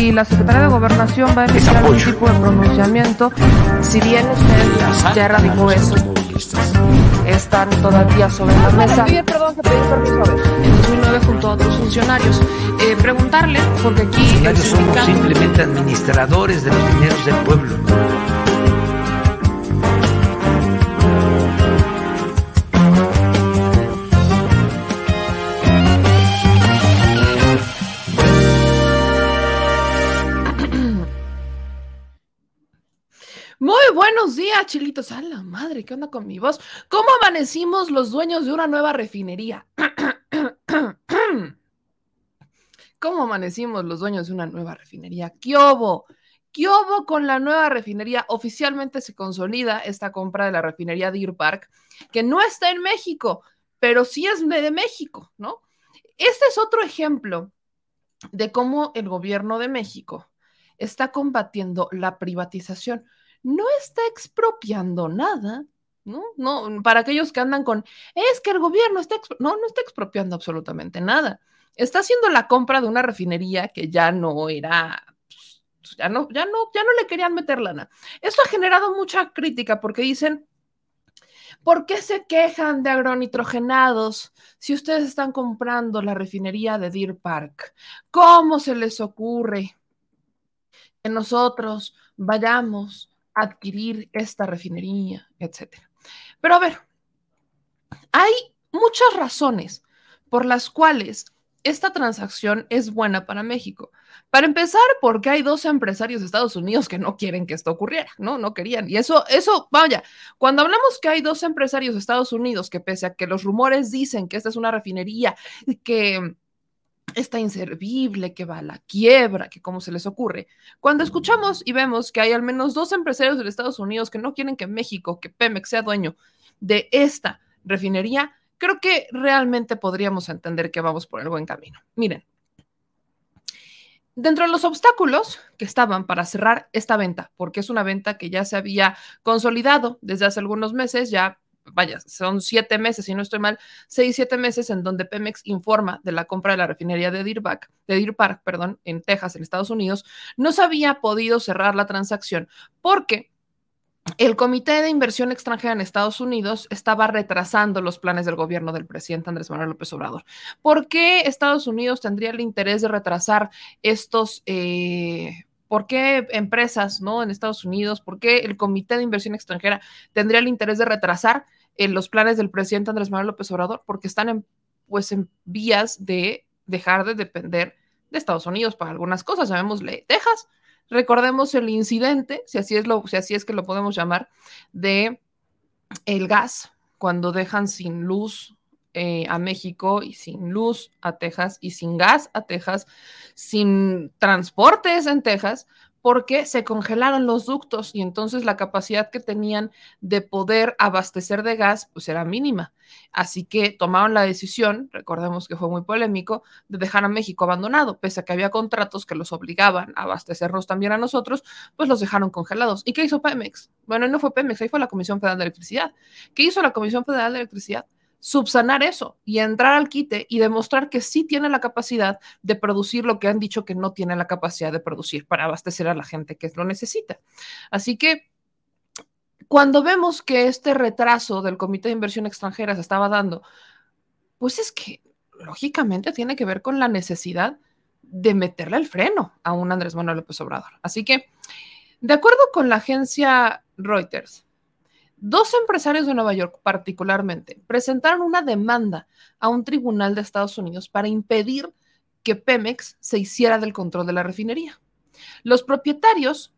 si la Secretaría de Gobernación va a emitir algún tipo de pronunciamiento, si bien usted ya erradicó eso, están todavía sobre la mesa. perdón, se pidió permiso. En 2009 junto a otros funcionarios. Eh, preguntarle, porque aquí... el Nosotros somos sindicato- simplemente administradores de los dineros del pueblo. Buenos días, chilitos. A la madre, ¿qué onda con mi voz? ¿Cómo amanecimos los dueños de una nueva refinería? ¿Cómo amanecimos los dueños de una nueva refinería? ¿Qué hubo con la nueva refinería? Oficialmente se consolida esta compra de la refinería Deer Park, que no está en México, pero sí es de México, ¿no? Este es otro ejemplo de cómo el gobierno de México está combatiendo la privatización. No está expropiando nada, ¿no? No, para aquellos que andan con, es que el gobierno está, expro-". no, no está expropiando absolutamente nada. Está haciendo la compra de una refinería que ya no era, pues, ya no, ya no, ya no le querían meter lana. Esto ha generado mucha crítica porque dicen, ¿por qué se quejan de agronitrogenados si ustedes están comprando la refinería de Deer Park? ¿Cómo se les ocurre que nosotros vayamos adquirir esta refinería, etcétera? Pero a ver, hay muchas razones por las cuales esta transacción es buena para México. Para empezar, porque hay dos empresarios de Estados Unidos que no quieren que esto ocurriera, ¿no? No querían. Y eso, eso, vaya, cuando hablamos que hay dos empresarios de Estados Unidos que pese a que los rumores dicen que esta es una refinería que está inservible, que va a la quiebra, que cómo se les ocurre. Cuando escuchamos y vemos que hay al menos dos empresarios de Estados Unidos que no quieren que México, que Pemex sea dueño de esta refinería, creo que realmente podríamos entender que vamos por el buen camino. Miren, dentro de los obstáculos que estaban para cerrar esta venta, porque es una venta que ya se había consolidado desde hace algunos meses, ya vaya, son siete meses, si no estoy mal, seis, siete meses en donde Pemex informa de la compra de la refinería de Deer Park, de Deer Park, perdón, en Texas, en Estados Unidos, no se había podido cerrar la transacción porque el Comité de Inversión Extranjera en Estados Unidos estaba retrasando los planes del gobierno del presidente Andrés Manuel López Obrador. ¿Por qué Estados Unidos tendría el interés de retrasar estos... Eh, ¿Por qué empresas ¿no? en Estados Unidos? ¿Por qué el Comité de Inversión Extranjera tendría el interés de retrasar eh, los planes del presidente Andrés Manuel López Obrador? Porque están en, pues, en vías de dejar de depender de Estados Unidos para algunas cosas. Llamémosle Texas. Recordemos el incidente, si así es, lo, si así es que lo podemos llamar, de el gas, cuando dejan sin luz eh, a México y sin luz a Texas y sin gas a Texas, sin transportes en Texas, porque se congelaron los ductos y entonces la capacidad que tenían de poder abastecer de gas pues era mínima. Así que tomaron la decisión, recordemos que fue muy polémico, de dejar a México abandonado, pese a que había contratos que los obligaban a abastecernos también a nosotros, pues los dejaron congelados. ¿Y qué hizo Pemex? Bueno, no fue Pemex, ahí fue la Comisión Federal de Electricidad. ¿Qué hizo la Comisión Federal de Electricidad? Subsanar eso y entrar al quite y demostrar que sí tiene la capacidad de producir lo que han dicho que no tiene la capacidad de producir para abastecer a la gente que lo necesita. Así que cuando vemos que este retraso del Comité de Inversión Extranjera se estaba dando, pues es que lógicamente tiene que ver con la necesidad de meterle el freno a un Andrés Manuel López Obrador. Así que, de acuerdo con la agencia Reuters, Dos empresarios de Nueva York, particularmente, presentaron una demanda a un tribunal de Estados Unidos para impedir que Pemex se hiciera del control de la refinería. Los propietarios,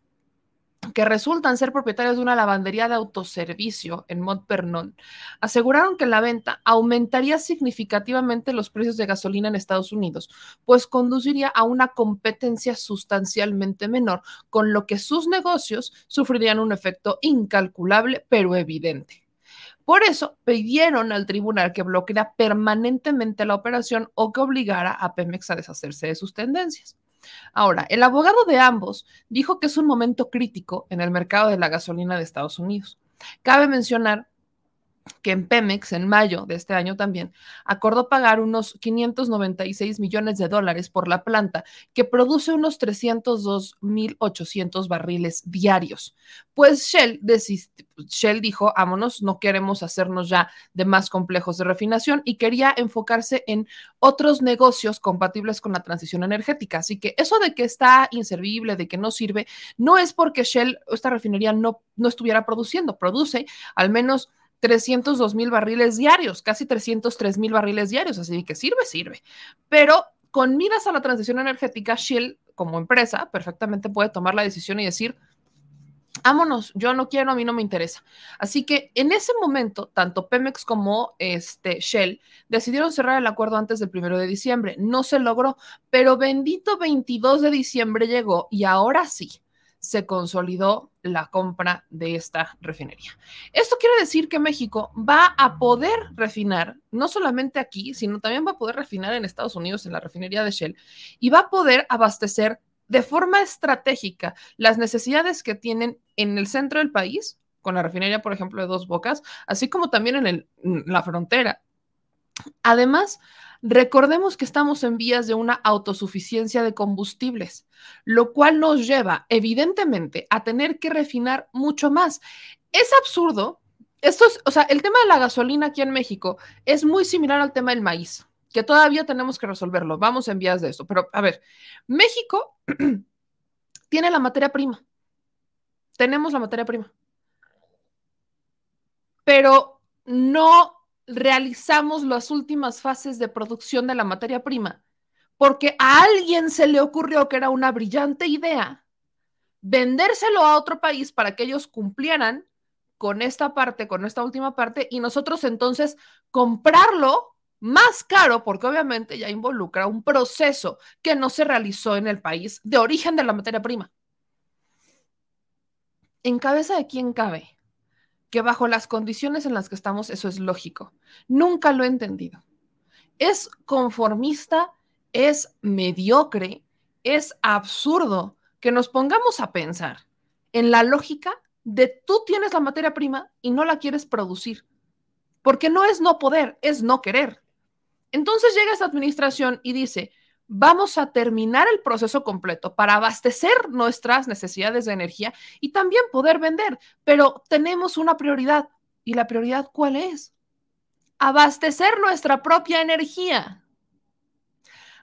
que resultan ser propietarios de una lavandería de autoservicio en Mont Vernon, aseguraron que la venta aumentaría significativamente los precios de gasolina en Estados Unidos, pues conduciría a una competencia sustancialmente menor, con lo que sus negocios sufrirían un efecto incalculable pero evidente. Por eso pidieron al tribunal que bloqueara permanentemente la operación o que obligara a Pemex a deshacerse de sus tendencias. Ahora, el abogado de ambos dijo que es un momento crítico en el mercado de la gasolina de Estados Unidos. Cabe mencionar que en Pemex en mayo de este año también acordó pagar unos 596 millones de dólares por la planta que produce unos 302.800 barriles diarios. Pues Shell, Shell dijo, vámonos, no queremos hacernos ya de más complejos de refinación y quería enfocarse en otros negocios compatibles con la transición energética. Así que eso de que está inservible, de que no sirve, no es porque Shell, esta refinería no, no estuviera produciendo, produce al menos 302 mil barriles diarios, casi 303 mil barriles diarios, así que sirve, sirve. Pero con miras a la transición energética, Shell como empresa perfectamente puede tomar la decisión y decir, vámonos, yo no quiero, a mí no me interesa. Así que en ese momento, tanto Pemex como este Shell decidieron cerrar el acuerdo antes del primero de diciembre. No se logró, pero bendito 22 de diciembre llegó y ahora sí se consolidó la compra de esta refinería. Esto quiere decir que México va a poder refinar, no solamente aquí, sino también va a poder refinar en Estados Unidos, en la refinería de Shell, y va a poder abastecer de forma estratégica las necesidades que tienen en el centro del país, con la refinería, por ejemplo, de Dos Bocas, así como también en, en la frontera. Además, Recordemos que estamos en vías de una autosuficiencia de combustibles, lo cual nos lleva, evidentemente, a tener que refinar mucho más. Es absurdo. Esto es, o sea, el tema de la gasolina aquí en México es muy similar al tema del maíz, que todavía tenemos que resolverlo. Vamos en vías de eso. Pero, a ver, México tiene la materia prima. Tenemos la materia prima. Pero no realizamos las últimas fases de producción de la materia prima, porque a alguien se le ocurrió que era una brillante idea vendérselo a otro país para que ellos cumplieran con esta parte, con esta última parte, y nosotros entonces comprarlo más caro, porque obviamente ya involucra un proceso que no se realizó en el país de origen de la materia prima. ¿En cabeza de quién cabe? Que bajo las condiciones en las que estamos eso es lógico. Nunca lo he entendido. Es conformista, es mediocre, es absurdo que nos pongamos a pensar en la lógica de tú tienes la materia prima y no la quieres producir. Porque no es no poder, es no querer. Entonces llega esta administración y dice, vamos a terminar el proceso completo para abastecer nuestras necesidades de energía y también poder vender. Pero tenemos una prioridad. ¿Y la prioridad cuál es? Abastecer nuestra propia energía.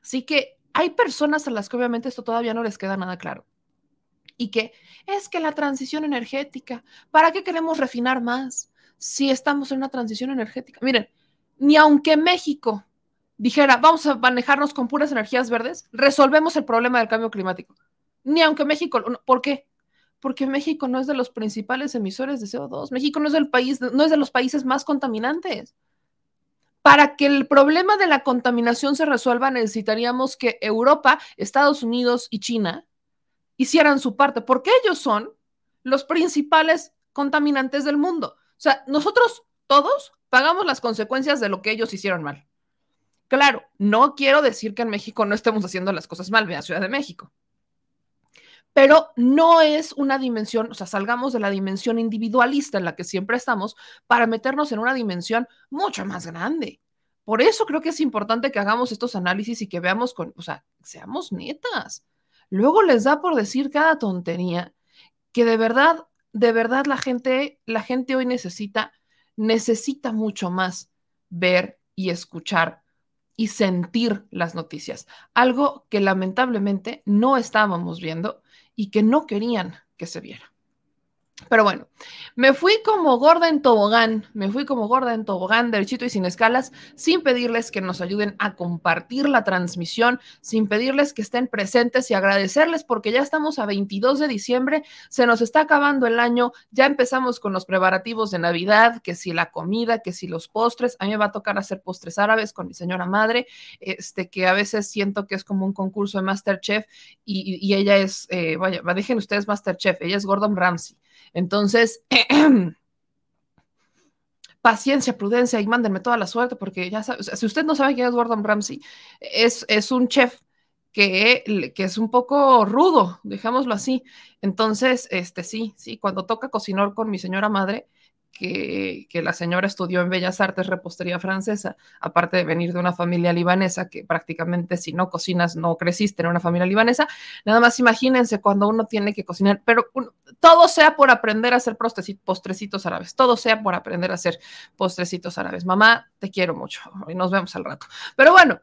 Así que hay personas a las que obviamente esto todavía no les queda nada claro. Y que es que la transición energética, ¿para qué queremos refinar más si estamos en una transición energética? Miren, ni aunque México dijera, vamos a manejarnos con puras energías verdes, resolvemos el problema del cambio climático. Ni aunque México, ¿por qué? Porque México no es de los principales emisores de CO2. México no es del país, no es de los países más contaminantes. Para que el problema de la contaminación se resuelva, necesitaríamos que Europa, Estados Unidos y China hicieran su parte, porque ellos son los principales contaminantes del mundo. O sea, nosotros todos pagamos las consecuencias de lo que ellos hicieron mal. Claro, no quiero decir que en México no estemos haciendo las cosas mal, vea Ciudad de México. Pero no es una dimensión, o sea, salgamos de la dimensión individualista en la que siempre estamos para meternos en una dimensión mucho más grande. Por eso creo que es importante que hagamos estos análisis y que veamos con, o sea, seamos netas. Luego les da por decir cada tontería que de verdad, de verdad la gente, la gente hoy necesita, necesita mucho más ver y escuchar y sentir las noticias, algo que lamentablemente no estábamos viendo y que no querían que se viera. Pero bueno, me fui como gorda en tobogán, me fui como gorda en tobogán, derechito y sin escalas, sin pedirles que nos ayuden a compartir la transmisión, sin pedirles que estén presentes y agradecerles porque ya estamos a 22 de diciembre, se nos está acabando el año, ya empezamos con los preparativos de Navidad, que si la comida, que si los postres, a mí me va a tocar hacer postres árabes con mi señora madre, este que a veces siento que es como un concurso de Masterchef y, y ella es, eh, vaya, dejen ustedes Masterchef, ella es Gordon Ramsay. Entonces, paciencia, prudencia y mándenme toda la suerte porque ya sabes, si usted no sabe quién es Gordon Ramsay, es, es un chef que, que, es un poco rudo, dejémoslo así. Entonces, este sí, sí, cuando toca cocinar con mi señora madre, que, la señora estudió en Bellas Artes repostería francesa, aparte de venir de una familia libanesa, que prácticamente si no cocinas no creciste en una familia libanesa, nada más imagínense cuando uno tiene que cocinar, pero todo sea por aprender a hacer postrecitos árabes, todo sea por aprender a hacer postrecitos árabes. Mamá, te quiero mucho y nos vemos al rato. Pero bueno,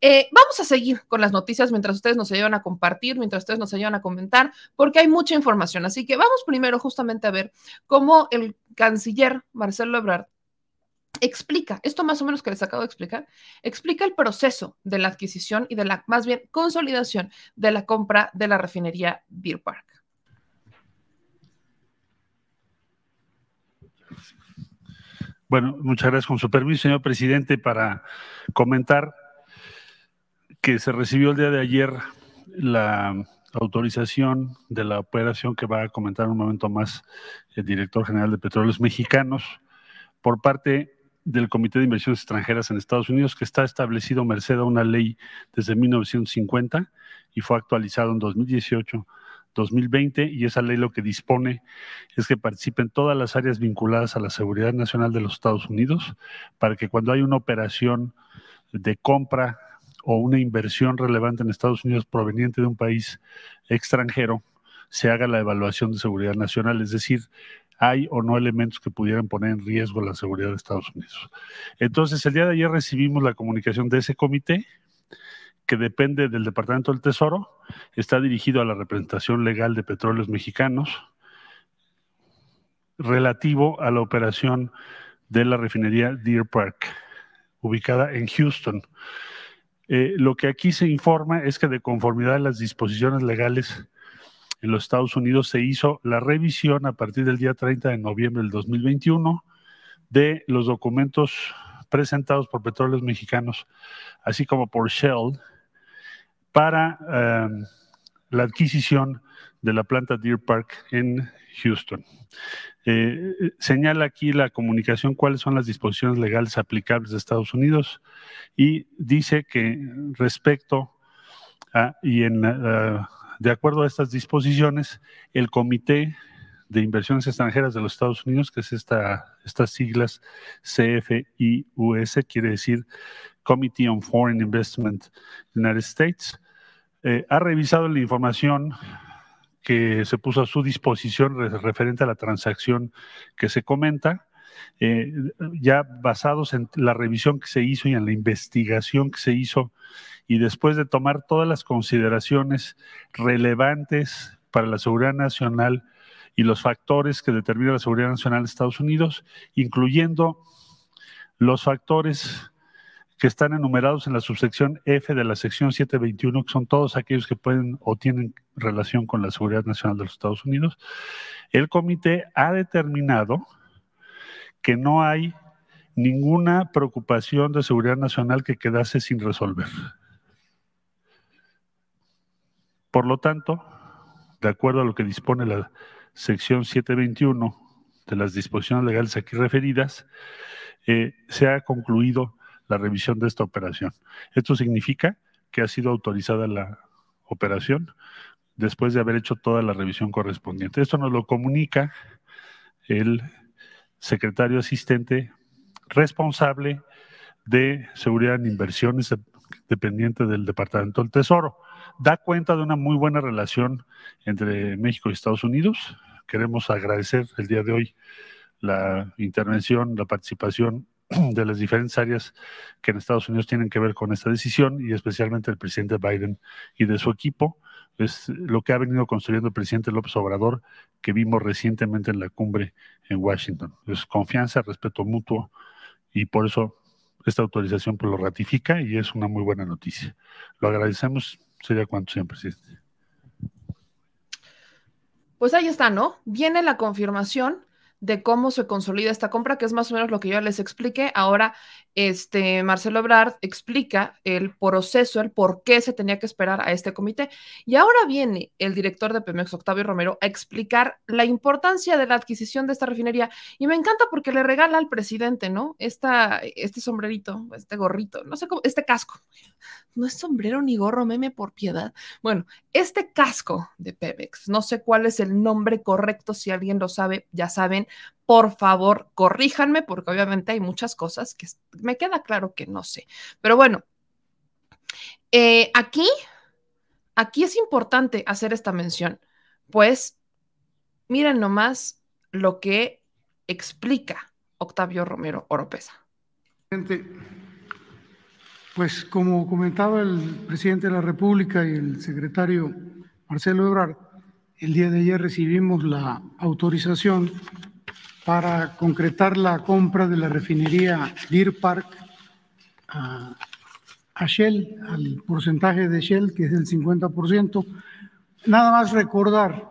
eh, vamos a seguir con las noticias mientras ustedes nos ayudan a compartir, mientras ustedes nos ayudan a comentar, porque hay mucha información. Así que vamos primero justamente a ver cómo el canciller Marcelo Ebrard explica, esto más o menos que les acabo de explicar, explica el proceso de la adquisición y de la, más bien, consolidación de la compra de la refinería Beer Park. Bueno, muchas gracias. Con su permiso, señor presidente, para comentar que se recibió el día de ayer la autorización de la operación que va a comentar un momento más el director general de Petróleos Mexicanos por parte del Comité de Inversiones Extranjeras en Estados Unidos, que está establecido merced a una ley desde 1950 y fue actualizado en 2018. 2020 y esa ley lo que dispone es que participen todas las áreas vinculadas a la seguridad nacional de los Estados Unidos para que cuando hay una operación de compra o una inversión relevante en Estados Unidos proveniente de un país extranjero, se haga la evaluación de seguridad nacional, es decir, hay o no elementos que pudieran poner en riesgo la seguridad de Estados Unidos. Entonces, el día de ayer recibimos la comunicación de ese comité, que depende del Departamento del Tesoro, está dirigido a la representación legal de petróleos mexicanos, relativo a la operación de la refinería Deer Park, ubicada en Houston. Eh, lo que aquí se informa es que de conformidad a las disposiciones legales en los Estados Unidos se hizo la revisión a partir del día 30 de noviembre del 2021 de los documentos presentados por petróleos mexicanos, así como por Shell, para em, la adquisición de la planta Deer Park en Houston. Eh, señala aquí la comunicación cuáles son las disposiciones legales aplicables de Estados Unidos y dice que respecto a, y en, eh, de acuerdo a estas disposiciones, el Comité de Inversiones Extranjeras de los Estados Unidos, que es esta, estas siglas CFIUS, quiere decir Committee on Foreign Investment United States, eh, ha revisado la información que se puso a su disposición referente a la transacción que se comenta, eh, ya basados en la revisión que se hizo y en la investigación que se hizo, y después de tomar todas las consideraciones relevantes para la seguridad nacional y los factores que determinan la seguridad nacional de Estados Unidos, incluyendo los factores que están enumerados en la subsección F de la sección 721, que son todos aquellos que pueden o tienen relación con la seguridad nacional de los Estados Unidos, el comité ha determinado que no hay ninguna preocupación de seguridad nacional que quedase sin resolver. Por lo tanto, de acuerdo a lo que dispone la sección 721 de las disposiciones legales aquí referidas, eh, se ha concluido la revisión de esta operación. Esto significa que ha sido autorizada la operación después de haber hecho toda la revisión correspondiente. Esto nos lo comunica el secretario asistente responsable de seguridad en inversiones dependiente del Departamento del Tesoro. Da cuenta de una muy buena relación entre México y Estados Unidos. Queremos agradecer el día de hoy la intervención, la participación de las diferentes áreas que en Estados Unidos tienen que ver con esta decisión y especialmente el presidente Biden y de su equipo. Es lo que ha venido construyendo el presidente López Obrador que vimos recientemente en la cumbre en Washington. Es confianza, respeto mutuo y por eso esta autorización pues, lo ratifica y es una muy buena noticia. Lo agradecemos. Sería cuanto, señor presidente. Pues ahí está, ¿no? Viene la confirmación de cómo se consolida esta compra, que es más o menos lo que yo les expliqué. Ahora, este Marcelo Ebrard explica el proceso, el por qué se tenía que esperar a este comité. Y ahora viene el director de Pemex, Octavio Romero, a explicar la importancia de la adquisición de esta refinería. Y me encanta porque le regala al presidente, ¿no? Esta, este sombrerito, este gorrito, no sé cómo, este casco. No es sombrero ni gorro, meme por piedad. Bueno, este casco de Pemex, no sé cuál es el nombre correcto, si alguien lo sabe, ya saben, por favor, corríjanme, porque obviamente hay muchas cosas que me queda claro que no sé. Pero bueno, eh, aquí, aquí es importante hacer esta mención, pues miren nomás lo que explica Octavio Romero Oropesa. Pues como comentaba el presidente de la República y el secretario Marcelo Ebrard, el día de ayer recibimos la autorización para concretar la compra de la refinería Deer Park a, Shell, al porcentaje de Shell, que es el 50%. Nada más recordar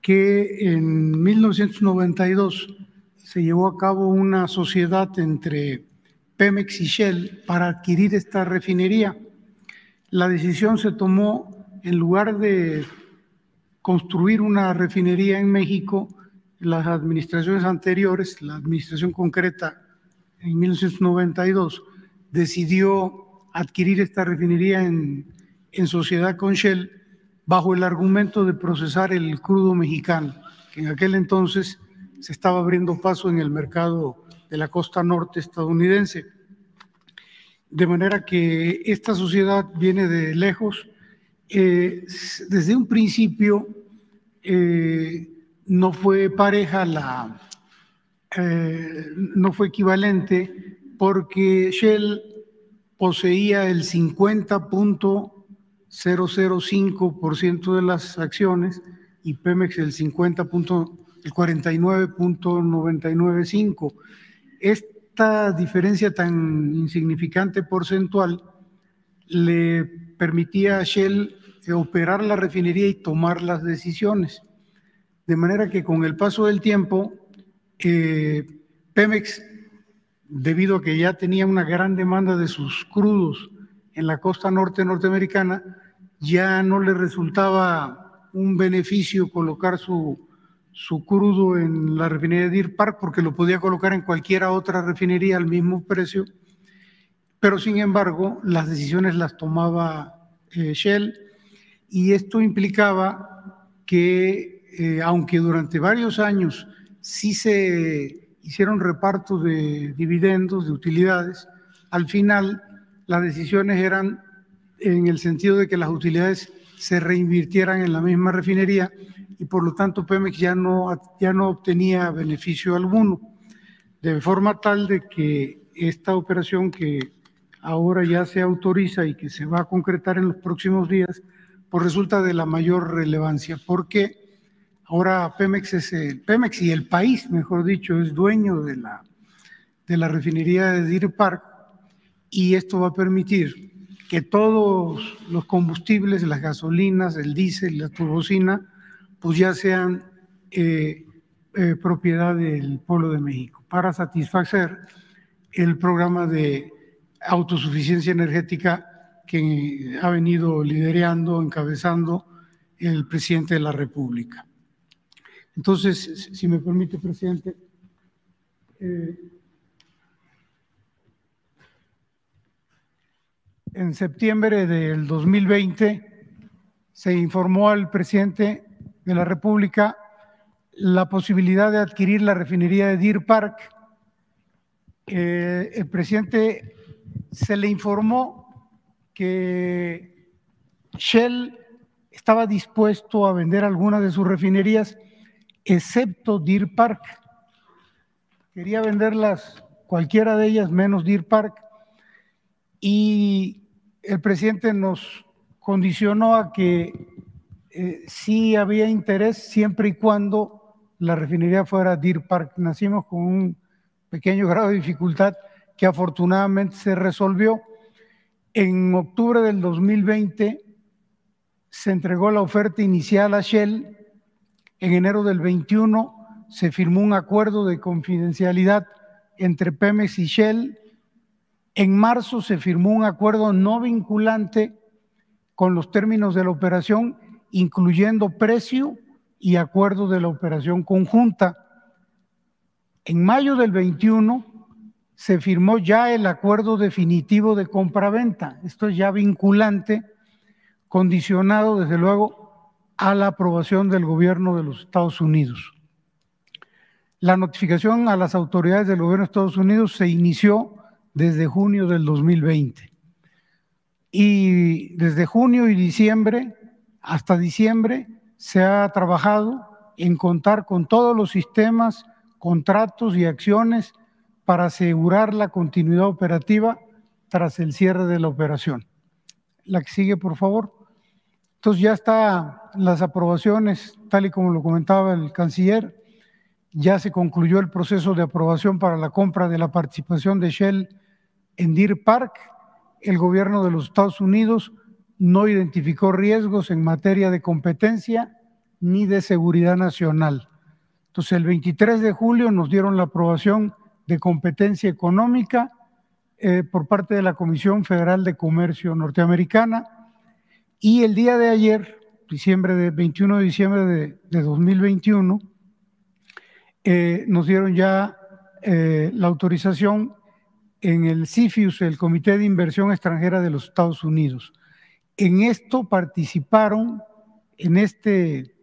que en 1992 se llevó a cabo una sociedad entre Pemex y Shell para adquirir esta refinería. La decisión se tomó en lugar de construir una refinería en México, las administraciones anteriores, la administración concreta en 1992, decidió adquirir esta refinería en, en sociedad con Shell bajo el argumento de procesar el crudo mexicano, que en aquel entonces se estaba abriendo paso en el mercado de la costa norte estadounidense. De manera que esta sociedad viene de lejos. Eh, desde un principio, eh, no fue pareja la, eh, no fue equivalente porque Shell poseía el 50.005% de las acciones y Pemex el 50. el 49.995. Esta diferencia tan insignificante porcentual le permitía a Shell operar la refinería y tomar las decisiones. De manera que con el paso del tiempo, eh, Pemex, debido a que ya tenía una gran demanda de sus crudos en la costa norte norteamericana, ya no le resultaba un beneficio colocar su, su crudo en la refinería de Deer Park porque lo podía colocar en cualquier otra refinería al mismo precio. Pero sin embargo, las decisiones las tomaba eh, Shell y esto implicaba que eh, aunque durante varios años sí se hicieron repartos de dividendos, de utilidades, al final las decisiones eran en el sentido de que las utilidades se reinvirtieran en la misma refinería y por lo tanto Pemex ya no, ya no obtenía beneficio alguno, de forma tal de que esta operación que ahora ya se autoriza y que se va a concretar en los próximos días, pues resulta de la mayor relevancia, porque Ahora Pemex es el, Pemex y el país, mejor dicho, es dueño de la, de la refinería de Deer Park y esto va a permitir que todos los combustibles, las gasolinas, el diésel, la turbocina, pues ya sean eh, eh, propiedad del pueblo de México para satisfacer el programa de autosuficiencia energética que ha venido liderando, encabezando el presidente de la República. Entonces, si me permite, presidente, eh, en septiembre del 2020 se informó al presidente de la República la posibilidad de adquirir la refinería de Deer Park. Eh, el presidente se le informó que Shell estaba dispuesto a vender algunas de sus refinerías excepto Deer Park. Quería venderlas, cualquiera de ellas menos Deer Park. Y el presidente nos condicionó a que eh, sí había interés siempre y cuando la refinería fuera Deer Park. Nacimos con un pequeño grado de dificultad que afortunadamente se resolvió. En octubre del 2020 se entregó la oferta inicial a Shell en enero del 21 se firmó un acuerdo de confidencialidad entre Pemex y Shell En marzo se firmó un acuerdo no vinculante con los términos de la operación, incluyendo precio y acuerdo de la operación conjunta. En mayo del 21 se firmó ya el acuerdo definitivo de compra-venta. Esto es ya vinculante, condicionado desde luego a la aprobación del gobierno de los Estados Unidos. La notificación a las autoridades del gobierno de Estados Unidos se inició desde junio del 2020. Y desde junio y diciembre hasta diciembre se ha trabajado en contar con todos los sistemas, contratos y acciones para asegurar la continuidad operativa tras el cierre de la operación. La que sigue, por favor. Entonces ya están las aprobaciones, tal y como lo comentaba el canciller, ya se concluyó el proceso de aprobación para la compra de la participación de Shell en Deer Park. El gobierno de los Estados Unidos no identificó riesgos en materia de competencia ni de seguridad nacional. Entonces, el 23 de julio nos dieron la aprobación de competencia económica eh, por parte de la Comisión Federal de Comercio norteamericana y el día de ayer, diciembre de 21 de diciembre de, 2021, eh, nos dieron ya eh, la autorización en el CIFIUS, el Comité de Inversión Extranjera de los Estados Unidos. En esto participaron, en este,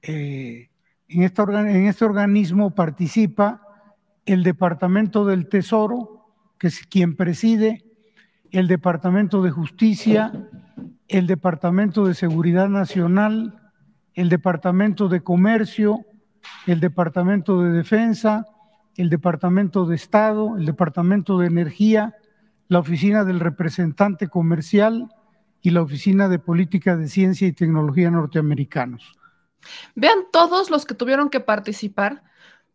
este, en este organismo participa el Departamento del Tesoro, que es quien preside, el Departamento de Justicia, el Departamento de Seguridad Nacional, el Departamento de Comercio, el Departamento de Defensa, el Departamento de Estado, el Departamento de Energía, la Oficina del Representante Comercial y la Oficina de Política de Ciencia y Tecnología norteamericanos. Vean todos los que tuvieron que participar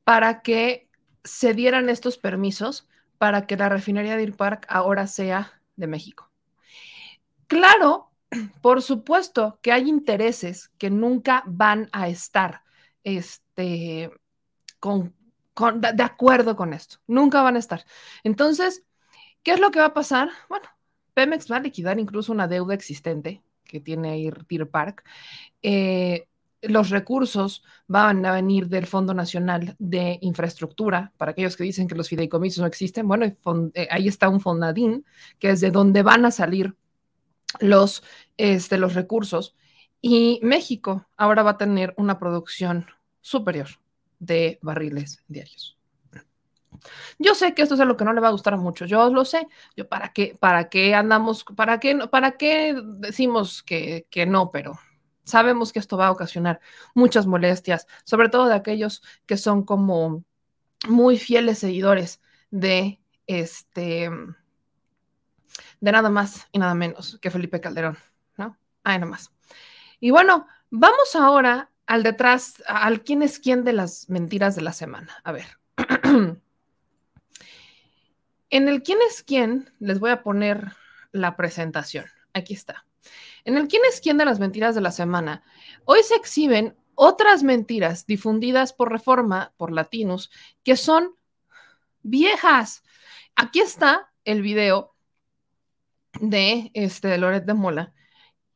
para que se dieran estos permisos para que la refinería de Ir Park ahora sea de México. Claro, por supuesto que hay intereses que nunca van a estar este, de acuerdo con esto. Nunca van a estar. Entonces, ¿qué es lo que va a pasar? Bueno, Pemex va a liquidar incluso una deuda existente que tiene Ir Park. Eh, los recursos van a venir del Fondo Nacional de Infraestructura. Para aquellos que dicen que los fideicomisos no existen, bueno, eh, ahí está un Fondadín, que es de donde van a salir los, este, los recursos. Y México ahora va a tener una producción superior de barriles diarios. Yo sé que esto es algo que no le va a gustar a muchos, yo lo sé. Yo, ¿para qué, para qué andamos, para qué, para qué decimos que, que no? Pero sabemos que esto va a ocasionar muchas molestias, sobre todo de aquellos que son como muy fieles seguidores de este de nada más y nada menos que Felipe Calderón, ¿no? Ahí nada más. Y bueno, vamos ahora al detrás, al quién es quién de las mentiras de la semana. A ver. en el quién es quién les voy a poner la presentación. Aquí está. En el quién es quién de las mentiras de la semana, hoy se exhiben otras mentiras difundidas por Reforma, por Latinos, que son viejas. Aquí está el video de, este, Loret de Mola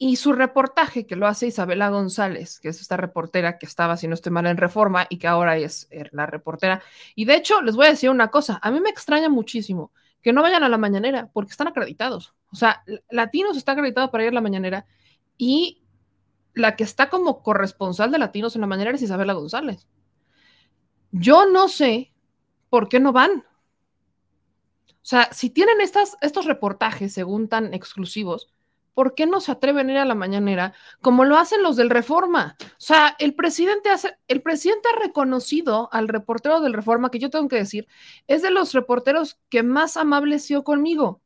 y su reportaje que lo hace Isabela González, que es esta reportera que estaba, si no estoy mal, en Reforma y que ahora es eh, la reportera. Y de hecho, les voy a decir una cosa, a mí me extraña muchísimo que no vayan a la mañanera porque están acreditados. O sea, Latinos está acreditado para ir a la mañanera y la que está como corresponsal de Latinos en la mañanera es Isabela González. Yo no sé por qué no van. O sea, si tienen estos reportajes, según tan exclusivos, ¿por qué no se atreven a ir a la mañanera como lo hacen los del Reforma? O sea, el presidente hace, el presidente ha reconocido al reportero del Reforma, que yo tengo que decir, es de los reporteros que más amable conmigo.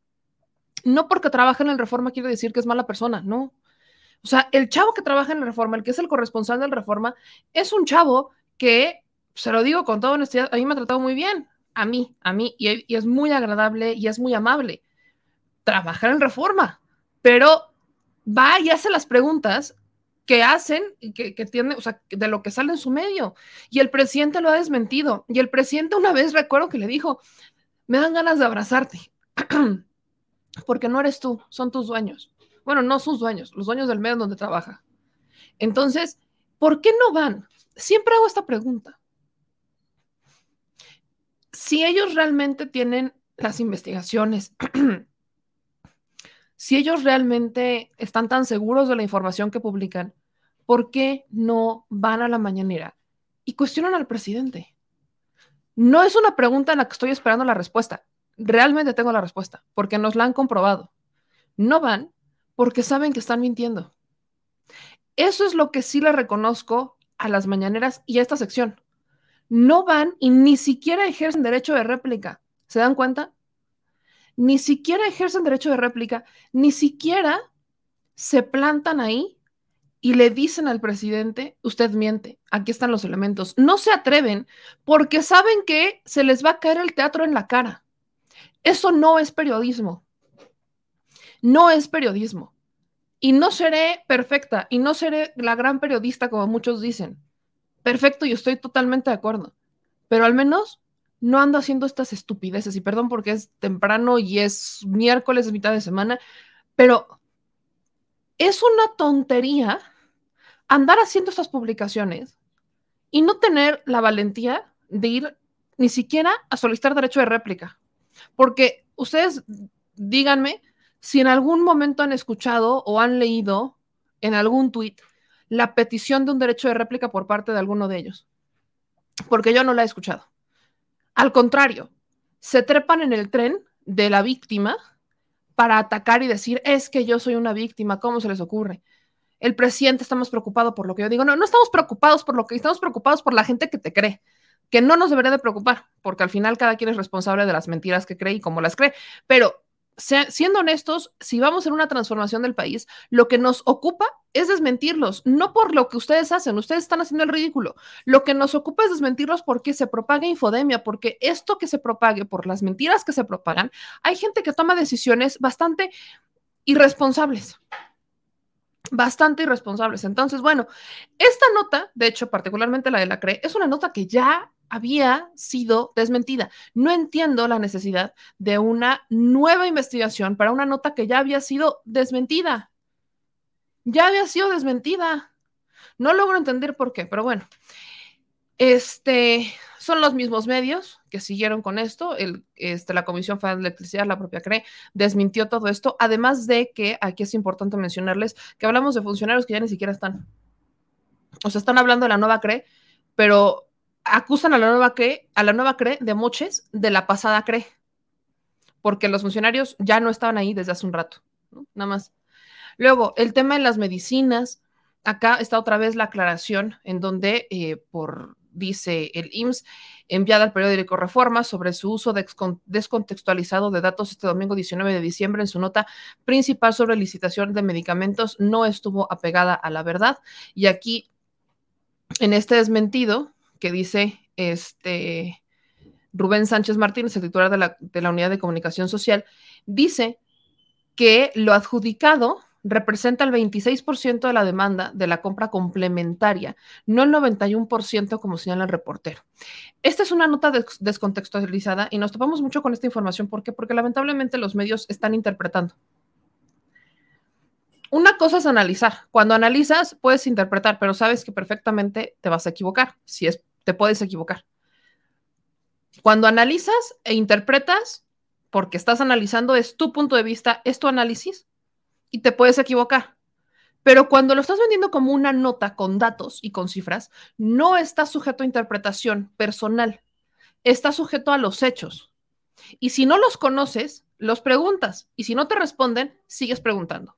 No porque trabaja en el Reforma quiere decir que es mala persona, no. O sea, el chavo que trabaja en el Reforma, el que es el corresponsal del Reforma, es un chavo que, se lo digo con toda honestidad, a mí me ha tratado muy bien, a mí, a mí, y, es muy agradable y es muy amable. Trabajar en Reforma, pero va y hace las preguntas que hacen que, que tiene, o sea, de lo que sale en su medio. Y el presidente lo ha desmentido. Y el presidente una vez recuerdo que le dijo, me dan ganas de abrazarte. Porque no eres tú, son tus dueños. Bueno, no sus dueños, los dueños del medio donde trabaja. Entonces, ¿por qué no van? Siempre hago esta pregunta. Si ellos realmente tienen las investigaciones, si ellos realmente están tan seguros de la información que publican, ¿por qué no van a la mañanera y cuestionan al presidente? No es una pregunta en la que estoy esperando la respuesta. Realmente tengo la respuesta, porque nos la han comprobado. No van porque saben que están mintiendo. Eso es lo que sí le reconozco a las mañaneras y a esta sección. No van y ni siquiera ejercen derecho de réplica. ¿Se dan cuenta? Ni siquiera ejercen derecho de réplica, ni siquiera se plantan ahí y le dicen al presidente, usted miente, aquí están los elementos. No se atreven porque saben que se les va a caer el teatro en la cara. Eso no es periodismo. No es periodismo. Y no seré perfecta y no seré la gran periodista como muchos dicen. Perfecto, y estoy totalmente de acuerdo. Pero al menos no ando haciendo estas estupideces. Y perdón porque es temprano y es miércoles, es mitad de semana. Pero es una tontería andar haciendo estas publicaciones y no tener la valentía de ir ni siquiera a solicitar derecho de réplica. Porque ustedes díganme si en algún momento han escuchado o han leído en algún tuit la petición de un derecho de réplica por parte de alguno de ellos. Porque yo no la he escuchado. Al contrario, se trepan en el tren de la víctima para atacar y decir, es que yo soy una víctima, ¿cómo se les ocurre? El presidente está más preocupado por lo que yo digo. No, no estamos preocupados por lo que estamos preocupados por la gente que te cree, que no nos debería de preocupar, porque al final cada quien es responsable de las mentiras que cree y cómo las cree. Pero siendo honestos, si vamos en una transformación del país, lo que nos ocupa es desmentirlos, no por lo que ustedes hacen, ustedes están haciendo el ridículo. Lo que nos ocupa es desmentirlos porque se propaga infodemia, porque esto que se propague, por las mentiras que se propagan, hay gente que toma decisiones bastante irresponsables bastante irresponsables. Entonces, bueno, esta nota, de hecho, particularmente la de la CRE, es una nota que ya había sido desmentida. No entiendo la necesidad de una nueva investigación para una nota que ya había sido desmentida. Ya había sido desmentida. No logro entender por qué, pero bueno. Este, son los mismos medios que siguieron con esto. El, este, la Comisión Federal de Electricidad, la propia CRE, desmintió todo esto. Además de que aquí es importante mencionarles que hablamos de funcionarios que ya ni siquiera están. O sea, están hablando de la nueva CRE, pero acusan a la nueva CRE, a la nueva CRE de moches de la pasada CRE, porque los funcionarios ya no estaban ahí desde hace un rato, nada más. Luego, el tema de las medicinas. Acá está otra vez la aclaración en donde, eh, por dice el IMSS, enviada al periódico Reforma sobre su uso descontextualizado de datos este domingo 19 de diciembre en su nota principal sobre licitación de medicamentos, no estuvo apegada a la verdad. Y aquí, en este desmentido, que dice este Rubén Sánchez Martínez, el titular de la, de la Unidad de Comunicación Social, dice que lo adjudicado representa el 26% de la demanda de la compra complementaria, no el 91% como señala el reportero. Esta es una nota descontextualizada y nos topamos mucho con esta información. ¿Por qué? Porque lamentablemente los medios están interpretando. Una cosa es analizar. Cuando analizas, puedes interpretar, pero sabes que perfectamente te vas a equivocar. Si es te puedes equivocar. Cuando analizas e interpretas, porque estás analizando, es tu punto de vista, es tu análisis, y te puedes equivocar. Pero cuando lo estás vendiendo como una nota con datos y con cifras, no está sujeto a interpretación personal, está sujeto a los hechos. Y si no los conoces, los preguntas. Y si no te responden, sigues preguntando.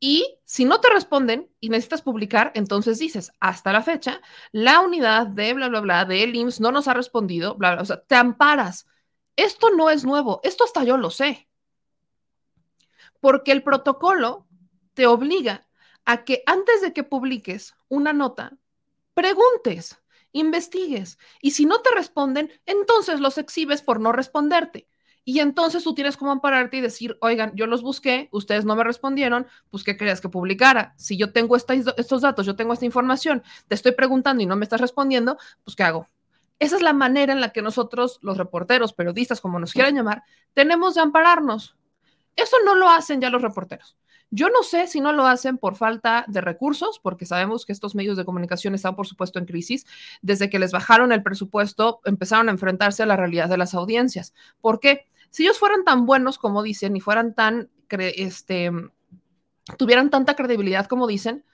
Y si no te responden y necesitas publicar, entonces dices, hasta la fecha, la unidad de bla, bla, bla, de el IMSS no nos ha respondido, bla, bla, o sea, te amparas. Esto no es nuevo, esto hasta yo lo sé. Porque el protocolo te obliga a que antes de que publiques una nota, preguntes, investigues. Y si no te responden, entonces los exhibes por no responderte. Y entonces tú tienes como ampararte y decir, oigan, yo los busqué, ustedes no me respondieron, pues ¿qué querías que publicara? Si yo tengo estos datos, yo tengo esta información, te estoy preguntando y no me estás respondiendo, pues ¿qué hago? esa es la manera en la que nosotros, los reporteros, periodistas, como nos quieran llamar, tenemos de ampararnos. Eso no lo hacen ya los reporteros. Yo no sé si no lo hacen por falta de recursos, porque sabemos que estos medios de comunicación están, por supuesto, en crisis. Desde que les bajaron el presupuesto, empezaron a enfrentarse a la realidad de las audiencias. ¿Por qué? Si ellos fueran tan buenos como dicen y fueran tan, este, tuvieran tanta credibilidad como dicen,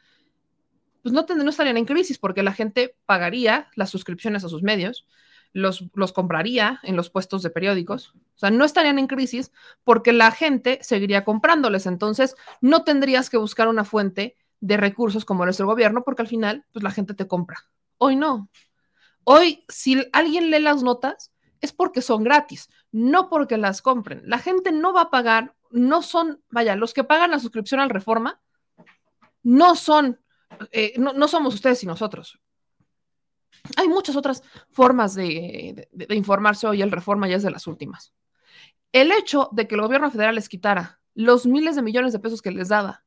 pues no, no estarían en crisis porque la gente pagaría las suscripciones a sus medios, los, los compraría en los puestos de periódicos, o sea, no estarían en crisis porque la gente seguiría comprándoles, entonces no tendrías que buscar una fuente de recursos como nuestro gobierno porque al final, pues la gente te compra. Hoy no. Hoy, si alguien lee las notas, es porque son gratis, no porque las compren. La gente no va a pagar, no son, vaya, los que pagan la suscripción al Reforma, no son eh, no, somos ustedes y nosotros. Hay muchas otras formas de, informarse hoy, el reforma ya es de las últimas. El hecho de que el gobierno federal les quitara los miles de millones de pesos que les daba,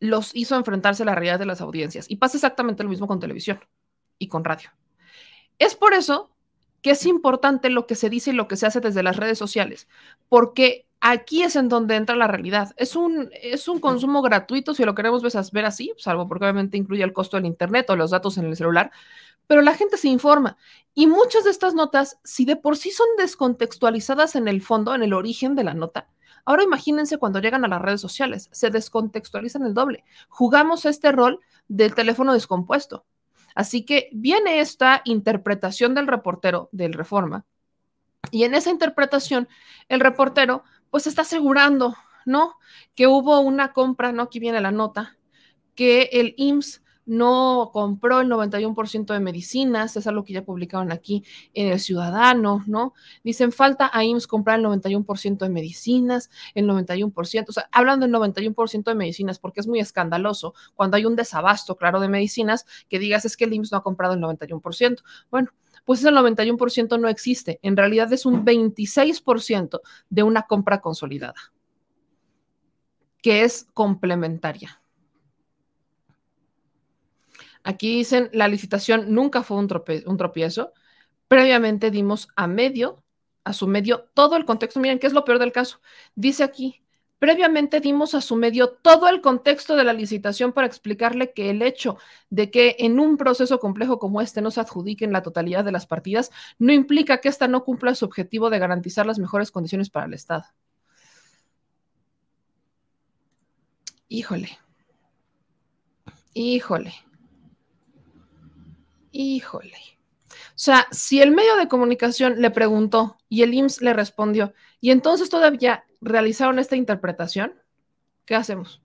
los hizo enfrentarse a la realidad de las audiencias. Y pasa exactamente lo mismo con televisión y con radio. Es por eso que es importante lo que se dice y lo que se hace desde las redes sociales, porque aquí es en donde entra la realidad. Es un, es un consumo gratuito, si lo queremos ver así, salvo porque obviamente incluye el costo del Internet o los datos en el celular, pero la gente se informa. Y muchas de estas notas, si de por sí son descontextualizadas en el fondo, en el origen de la nota, ahora imagínense cuando llegan a las redes sociales, se descontextualizan el doble. Jugamos este rol del teléfono descompuesto. Así que viene esta interpretación del reportero del Reforma. Y en esa interpretación, el reportero pues está asegurando, ¿no? Que hubo una compra, ¿no? Aquí viene la nota, que el IMSS no compró el 91% de medicinas, es algo que ya publicaron aquí en El Ciudadano, ¿no? Dicen, falta a IMSS comprar el 91% de medicinas, el 91%, o sea, hablando del 91% de medicinas, porque es muy escandaloso cuando hay un desabasto, claro, de medicinas, que digas es que el IMSS no ha comprado el 91%. Bueno, pues ese 91% no existe. En realidad es un 26% de una compra consolidada, que es complementaria. Aquí dicen, la licitación nunca fue un, tropiezo. Previamente dimos a medio, a su medio, todo el contexto. Miren, ¿qué es lo peor del caso? Dice aquí, Previamente dimos a su medio todo el contexto de la licitación para explicarle que el hecho de que en un proceso complejo como este no se adjudiquen la totalidad de las partidas no implica que ésta no cumpla su objetivo de garantizar las mejores condiciones para el Estado. Híjole. Híjole. Híjole. O sea, si el medio de comunicación le preguntó y el IMSS le respondió, y entonces todavía realizaron esta interpretación, ¿qué hacemos?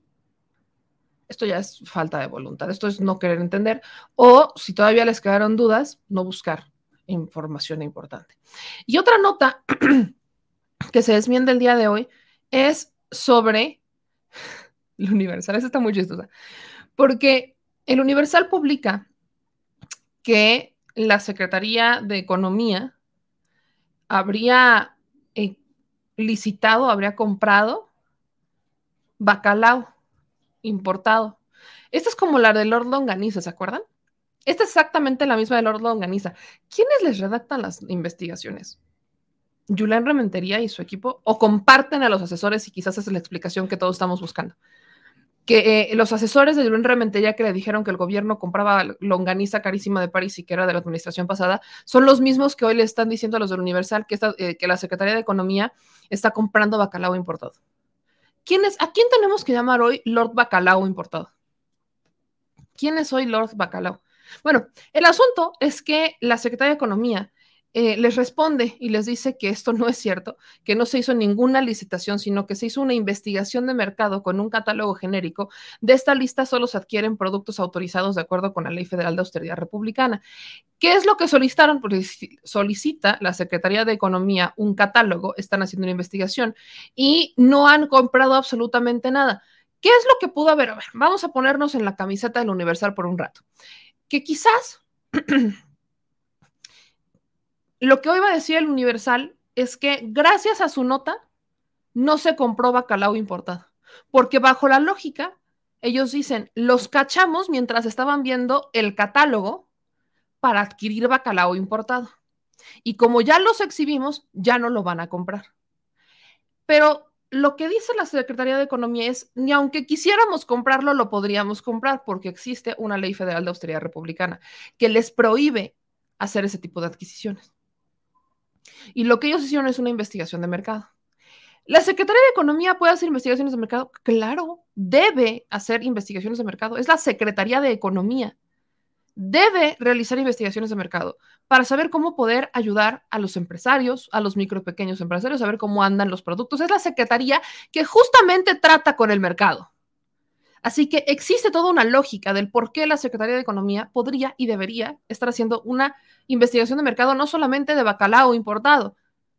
Esto ya es falta de voluntad, esto es no querer entender, o si todavía les quedaron dudas, no buscar información importante. Y otra nota que se desmiende el día de hoy es sobre el Universal. Esa está muy chistosa, porque el Universal publica que la Secretaría de Economía habría eh, licitado, habría comprado bacalao importado. Esta es como la de Lord Longaniza, ¿se acuerdan? Esta es exactamente la misma de Lord Longaniza. ¿Quiénes les redactan las investigaciones? Julián Rementería y su equipo, o comparten a los asesores y quizás es la explicación que todos estamos buscando que eh, los asesores de Julián Rementería que le dijeron que el gobierno compraba longaniza carísima de París y que era de la administración pasada, son los mismos que hoy le están diciendo a los del Universal que, eh, que la Secretaría de Economía está comprando bacalao importado. ¿Quién es, ¿A quién tenemos que llamar hoy Lord Bacalao importado? ¿Quién es hoy Lord Bacalao? Bueno, el asunto es que la Secretaría de Economía eh, les responde y les dice que esto no es cierto, que no se hizo ninguna licitación, sino que se hizo una investigación de mercado con un catálogo genérico. De esta lista solo se adquieren productos autorizados de acuerdo con la Ley Federal de Austeridad Republicana. ¿Qué es lo que solicitaron? Pues solicita la Secretaría de Economía un catálogo, están haciendo una investigación y no han comprado absolutamente nada. ¿Qué es lo que pudo haber? A ver, vamos a ponernos en la camiseta del Universal por un rato. Que quizás Lo que hoy va a decir el Universal es que gracias a su nota no se compró bacalao importado, porque bajo la lógica, ellos dicen, los cachamos mientras estaban viendo el catálogo para adquirir bacalao importado. Y como ya los exhibimos, ya no lo van a comprar. Pero lo que dice la Secretaría de Economía es, ni aunque quisiéramos comprarlo, lo podríamos comprar porque existe una ley federal de austeridad republicana que les prohíbe hacer ese tipo de adquisiciones. Y lo que ellos hicieron es una investigación de mercado. ¿La Secretaría de Economía puede hacer investigaciones de mercado? Claro, debe hacer investigaciones de mercado. Es la Secretaría de Economía debe realizar investigaciones de mercado para saber cómo poder ayudar a los empresarios, a los micro pequeños empresarios, a ver cómo andan los productos. Es la secretaría que justamente trata con el mercado. Así que existe toda una lógica del por qué la Secretaría de Economía podría y debería estar haciendo una investigación de mercado no solamente de bacalao importado,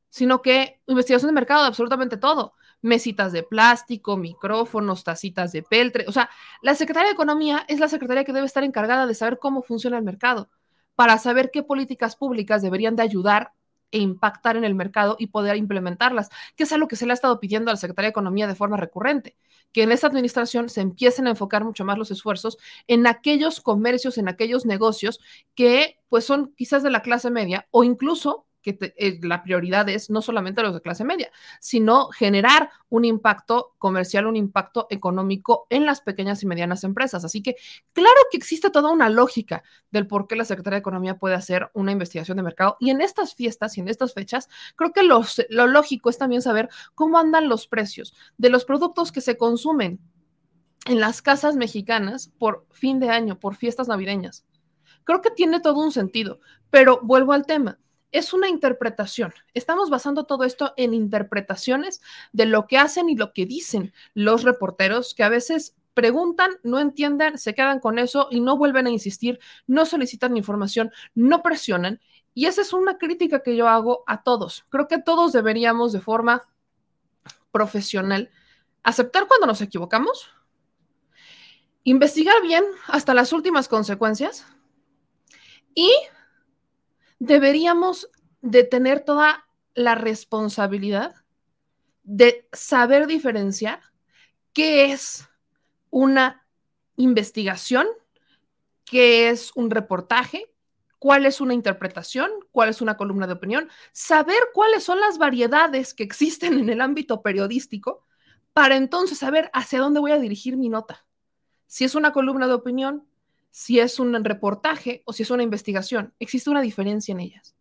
sino que investigación de mercado de absolutamente todo mesitas de plástico, micrófonos, tacitas de peltre. O sea, la Secretaría de Economía es la secretaría que debe estar encargada de saber cómo funciona el mercado, para saber qué políticas públicas deberían de ayudar e impactar en el mercado y poder implementarlas, que es algo que se le ha estado pidiendo a la Secretaría de Economía de forma recurrente, que en esta administración se empiecen a enfocar mucho más los esfuerzos en aquellos comercios, en aquellos negocios que pues son quizás de la clase media o incluso que eh, la prioridad es no solamente los de clase media, sino generar un impacto comercial, un impacto económico en las pequeñas y medianas empresas. Así que claro que existe toda una lógica del por qué la Secretaría de Economía puede hacer una investigación de mercado. Y en estas fiestas y en estas fechas, creo que lo lógico es también saber cómo andan los precios de los productos que se consumen en las casas mexicanas por fin de año, por fiestas navideñas. Creo que tiene todo un sentido, pero vuelvo al tema es una interpretación. Estamos basando todo esto en interpretaciones de lo que hacen y lo que dicen los reporteros, que a veces preguntan, no entienden, se quedan con eso y no vuelven a insistir, no solicitan información, no presionan. Y esa es una crítica que yo hago a todos. Creo que todos deberíamos de forma profesional aceptar cuando nos equivocamos, investigar bien hasta las últimas consecuencias y deberíamos de tener toda la responsabilidad de saber diferenciar qué es una investigación, qué es un reportaje, cuál es una interpretación, cuál es una columna de opinión, saber cuáles son las variedades que existen en el ámbito periodístico para entonces saber hacia dónde voy a dirigir mi nota. Si es una columna de opinión, si es un reportaje o si es una investigación. Existe una diferencia en ellas.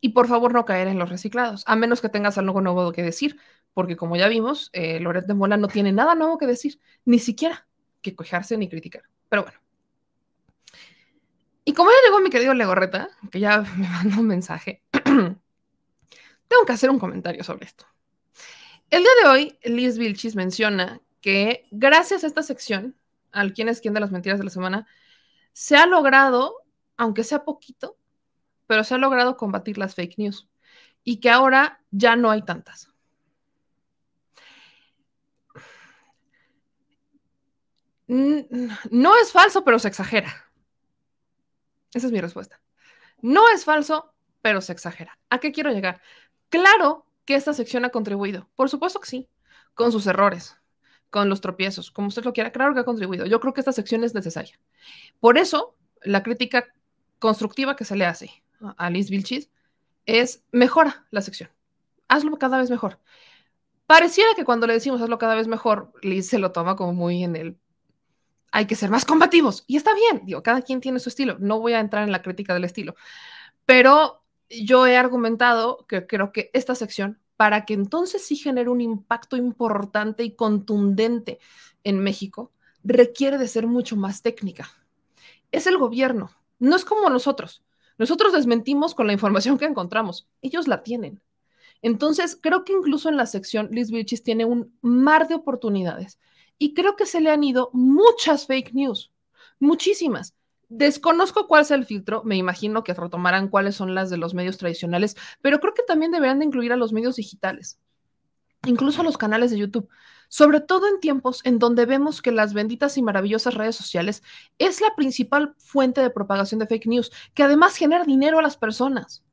Y por favor no caer en los reciclados, a menos que tengas algo nuevo que decir, porque como ya vimos, eh, Loret Mola no tiene nada nuevo que decir, ni siquiera que quejarse ni criticar. Pero bueno. Y como ya llegó mi querido Legorreta, que ya me mandó un mensaje, tengo que hacer un comentario sobre esto. El día de hoy, Liz Vilchis menciona que gracias a esta sección, al quién es quién de las mentiras de la semana, se ha logrado, aunque sea poquito, pero se ha logrado combatir las fake news y que ahora ya no hay tantas. No es falso, pero se exagera. Esa es mi respuesta. No es falso, pero se exagera. ¿A qué quiero llegar? Claro que esta sección ha contribuido. Por supuesto que sí, con sus errores, con los tropiezos, como usted lo quiera, claro que ha contribuido. Yo creo que esta sección es necesaria. Por eso, la crítica constructiva que se le hace a Liz Vilchis es mejora la sección. Hazlo cada vez mejor. Pareciera que cuando le decimos hazlo cada vez mejor, Liz se lo toma como muy en el hay que ser más combativos. Y está bien, digo, cada quien tiene su estilo. No voy a entrar en la crítica del estilo. Pero yo he argumentado que creo que esta sección para que entonces sí genere un impacto importante y contundente en México, requiere de ser mucho más técnica. Es el gobierno, no es como nosotros. Nosotros desmentimos con la información que encontramos, ellos la tienen. Entonces, creo que incluso en la sección Liz Vilchis tiene un mar de oportunidades y creo que se le han ido muchas fake news, muchísimas. Desconozco cuál es el filtro, me imagino que retomarán cuáles son las de los medios tradicionales, pero creo que también deberán de incluir a los medios digitales, incluso a los canales de YouTube, sobre todo en tiempos en donde vemos que las benditas y maravillosas redes sociales es la principal fuente de propagación de fake news, que además genera dinero a las personas.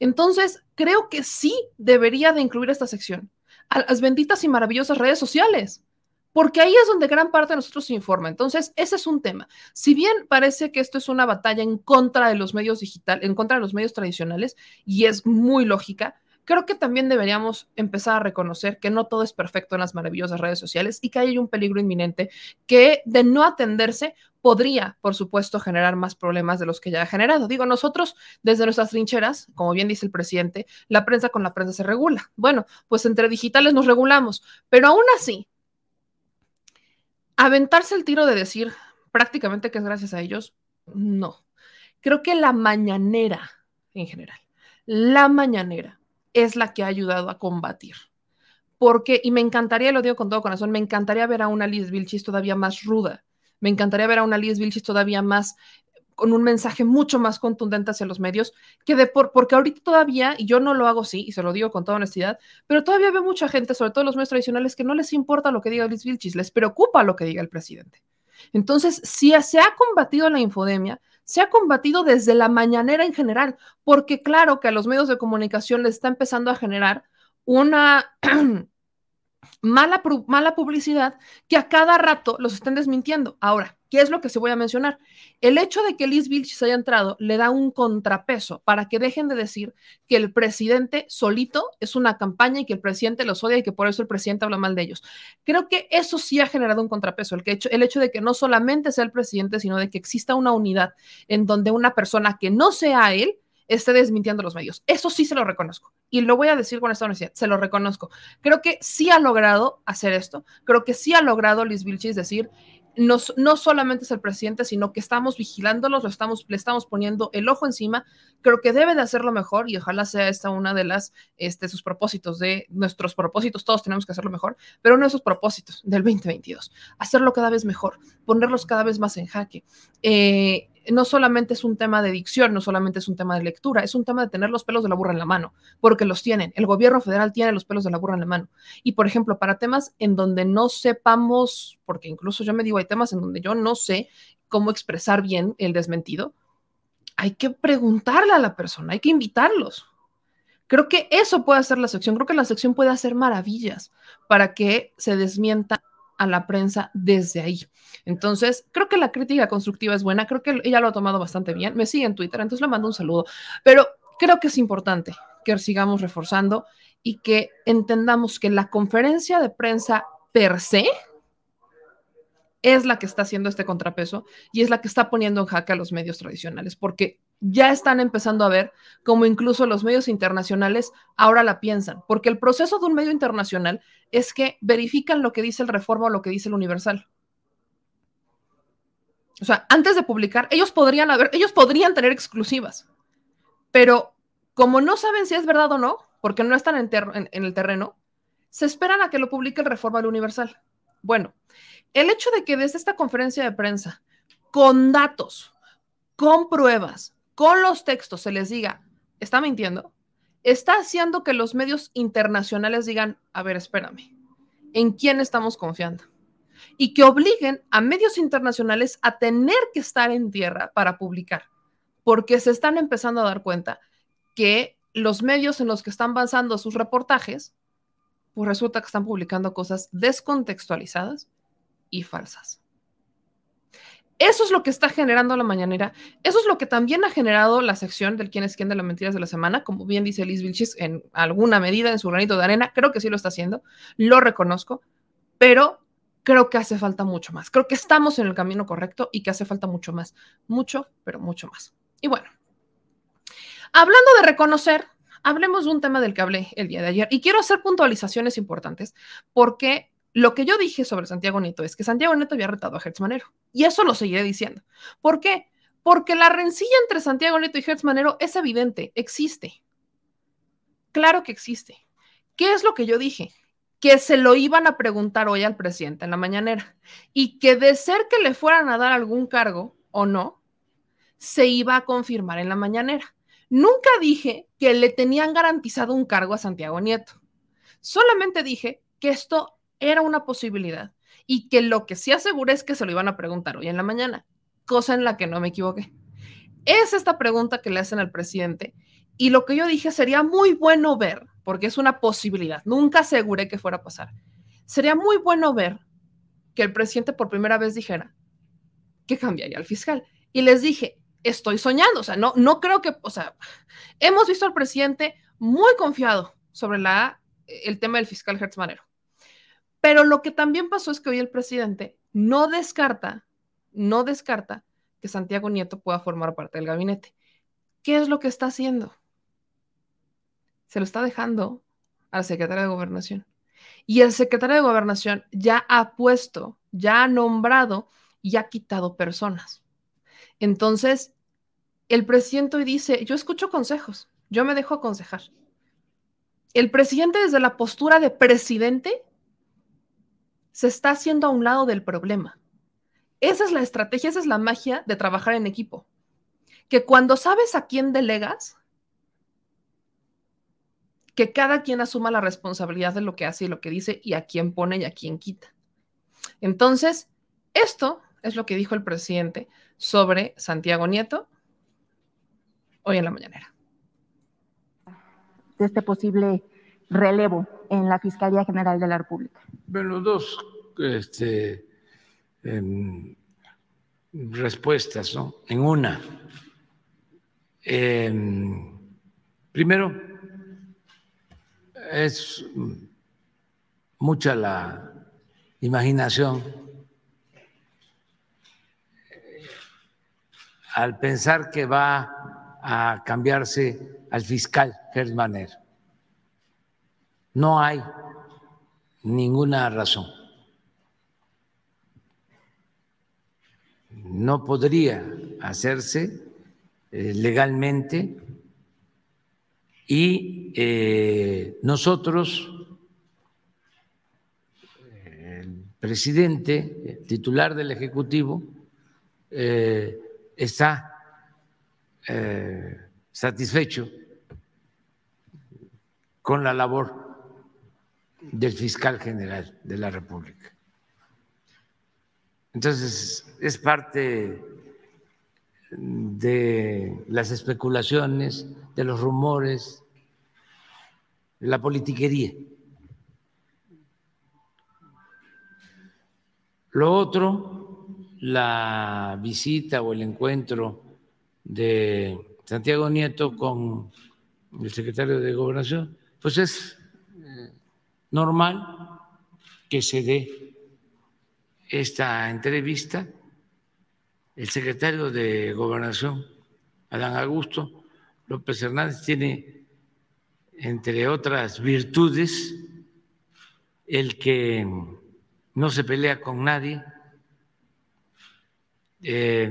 Entonces, creo que sí debería de incluir esta sección a las benditas y maravillosas redes sociales porque ahí es donde gran parte de nosotros se informa. Entonces, ese es un tema. Si bien parece que esto es una batalla en contra de los medios digitales, en contra de los medios tradicionales, y es muy lógica, creo que también deberíamos empezar a reconocer que no todo es perfecto en las maravillosas redes sociales y que hay un peligro inminente que de no atenderse podría, por supuesto, generar más problemas de los que ya ha generado. Digo, nosotros desde nuestras trincheras, como bien dice el presidente, la prensa con la prensa se regula. Bueno, pues entre digitales nos regulamos, pero aún así, aventarse el tiro de decir prácticamente que es gracias a ellos, no. Creo que la mañanera en general, la mañanera es la que ha ayudado a combatir. Porque, y me encantaría, lo digo con todo corazón, me encantaría ver a una Liz Vilchis todavía más ruda. Me encantaría ver a una Liz Vilchis todavía más con un mensaje mucho más contundente hacia los medios que de por, porque ahorita todavía, y yo no lo hago así, y se lo digo con toda honestidad, pero todavía veo mucha gente, sobre todo los medios tradicionales, que no les importa lo que diga Liz Vilchis, les preocupa lo que diga el presidente. Entonces, si se ha combatido la infodemia, se ha combatido desde la mañanera en general, porque claro que a los medios de comunicación les está empezando a generar una mala, mala publicidad que a cada rato los estén desmintiendo. Ahora, ¿qué es lo que se voy a mencionar? El hecho de que Liz Vilchis haya entrado le da un contrapeso para que dejen de decir que el presidente solito es una campaña y que el presidente los odia y que por eso el presidente habla mal de ellos. Creo que eso sí ha generado un contrapeso, el, hecho, el hecho de que no solamente sea el presidente, sino de que exista una unidad en donde una persona que no sea él esté desmintiendo los medios. Eso sí se lo reconozco. Y lo voy a decir con esta honestidad, se lo reconozco. Creo que sí ha logrado hacer esto. Creo que sí ha logrado Liz Vilchis decir, no, no, solamente es el presidente, sino que estamos vigilándolos, lo estamos, le estamos poniendo el ojo encima. Creo que debe de hacerlo mejor y ojalá sea esta una de las, este, sus propósitos, de nuestros propósitos, todos tenemos que hacerlo mejor, pero uno de esos propósitos del 2022, hacerlo cada vez mejor, ponerlos cada vez más en jaque. Eh, no solamente es un tema de dicción, no solamente es un tema de lectura, es un tema de tener los pelos de la burra en la mano, porque los tienen. El gobierno federal tiene los pelos de la burra en la mano. Y, por ejemplo, para temas en donde no sepamos, porque incluso yo me digo, hay temas en donde yo no sé cómo expresar bien el desmentido, hay que preguntarle a la persona, hay que invitarlos. Creo que eso puede hacer la sección, creo que la sección puede hacer maravillas para que se desmienta a la prensa desde ahí. Entonces, creo que la crítica constructiva es buena, creo que ella lo ha tomado bastante bien, me sigue en Twitter, entonces le mando un saludo, pero creo que es importante que sigamos reforzando y que entendamos que la conferencia de prensa per se es la que está haciendo este contrapeso y es la que está poniendo en jaque a los medios tradicionales, porque ya están empezando a ver como incluso los medios internacionales ahora la piensan, porque el proceso de un medio internacional es que verifican lo que dice el Reforma o lo que dice el Universal. O sea, antes de publicar, ellos podrían haber, ellos podrían tener exclusivas, pero como no saben si es verdad o no, porque no están en, en el terreno, se esperan a que lo publique el Reforma al Universal. Bueno, el hecho de que desde esta conferencia de prensa, con datos, con pruebas, con los textos se les diga, está mintiendo, está haciendo que los medios internacionales digan, a ver, espérame, ¿en quién estamos confiando? Y que obliguen a medios internacionales a tener que estar en tierra para publicar, porque se están empezando a dar cuenta que los medios en los que están basando sus reportajes, pues resulta que están publicando cosas descontextualizadas y falsas. Eso es lo que está generando la mañanera. Eso es lo que también ha generado la sección del quién es quién de las mentiras de la semana. Como bien dice Liz Vilchis, en alguna medida, en su granito de arena, creo que sí lo está haciendo. Lo reconozco, pero creo que hace falta mucho más. Creo que estamos en el camino correcto y que hace falta mucho más. Mucho, pero mucho más. Y bueno, hablando de reconocer, hablemos de un tema del que hablé el día de ayer. Y quiero hacer puntualizaciones importantes porque lo que yo dije sobre Santiago Nieto es que Santiago Nieto había retado a Hertz Manero. Y eso lo seguiré diciendo. ¿Por qué? Porque la rencilla entre Santiago Nieto y Hertz Manero es evidente, existe. Claro que existe. ¿Qué es lo que yo dije? Que se lo iban a preguntar hoy al presidente en la mañanera y que de ser que le fueran a dar algún cargo o no, se iba a confirmar en la mañanera. Nunca dije que le tenían garantizado un cargo a Santiago Nieto. Solamente dije que esto era una posibilidad y que lo que sí aseguré es que se lo iban a preguntar hoy en la mañana, cosa en la que no me equivoqué. Es esta pregunta que le hacen al presidente y lo que yo dije sería muy bueno ver, porque es una posibilidad, nunca aseguré que fuera a pasar. Sería muy bueno ver que el presidente por primera vez dijera que cambiaría al fiscal. Y les dije, estoy soñando, o sea, no, no creo que, o sea, hemos visto al presidente muy confiado sobre la, el tema del fiscal Hertz Manero. Pero lo que también pasó es que hoy el presidente no descarta, no descarta que Santiago Nieto pueda formar parte del gabinete. ¿Qué es lo que está haciendo? Se lo está dejando al secretario de Gobernación. Y el secretario de Gobernación ya ha puesto, ya ha nombrado y ha quitado personas. Entonces, el presidente hoy dice, yo escucho consejos, yo me dejo aconsejar. El presidente desde la postura de presidente se está haciendo a un lado del problema. Esa es la estrategia, esa es la magia de trabajar en equipo. Que cuando sabes a quién delegas, que cada quien asuma la responsabilidad de lo que hace y lo que dice y a quién pone y a quién quita. Entonces, esto es lo que dijo el presidente sobre Santiago Nieto hoy en la mañanera. De este posible relevo en la Fiscalía General de la República. Bueno, dos este, em, respuestas, ¿no? En una. Em, primero, es mucha la imaginación al pensar que va a cambiarse al fiscal Germaner. No hay ninguna razón. No podría hacerse eh, legalmente y eh, nosotros, el presidente, el titular del Ejecutivo, eh, está satisfecho con la labor del fiscal general de la República. Entonces, es parte de las especulaciones, de los rumores, la politiquería. Lo otro, la visita o el encuentro de Santiago Nieto con el secretario de Gobernación, pues es normal que se dé esta entrevista. El secretario de Gobernación, Adán Augusto López Hernández, tiene, entre otras virtudes, el que no se pelea con nadie, eh,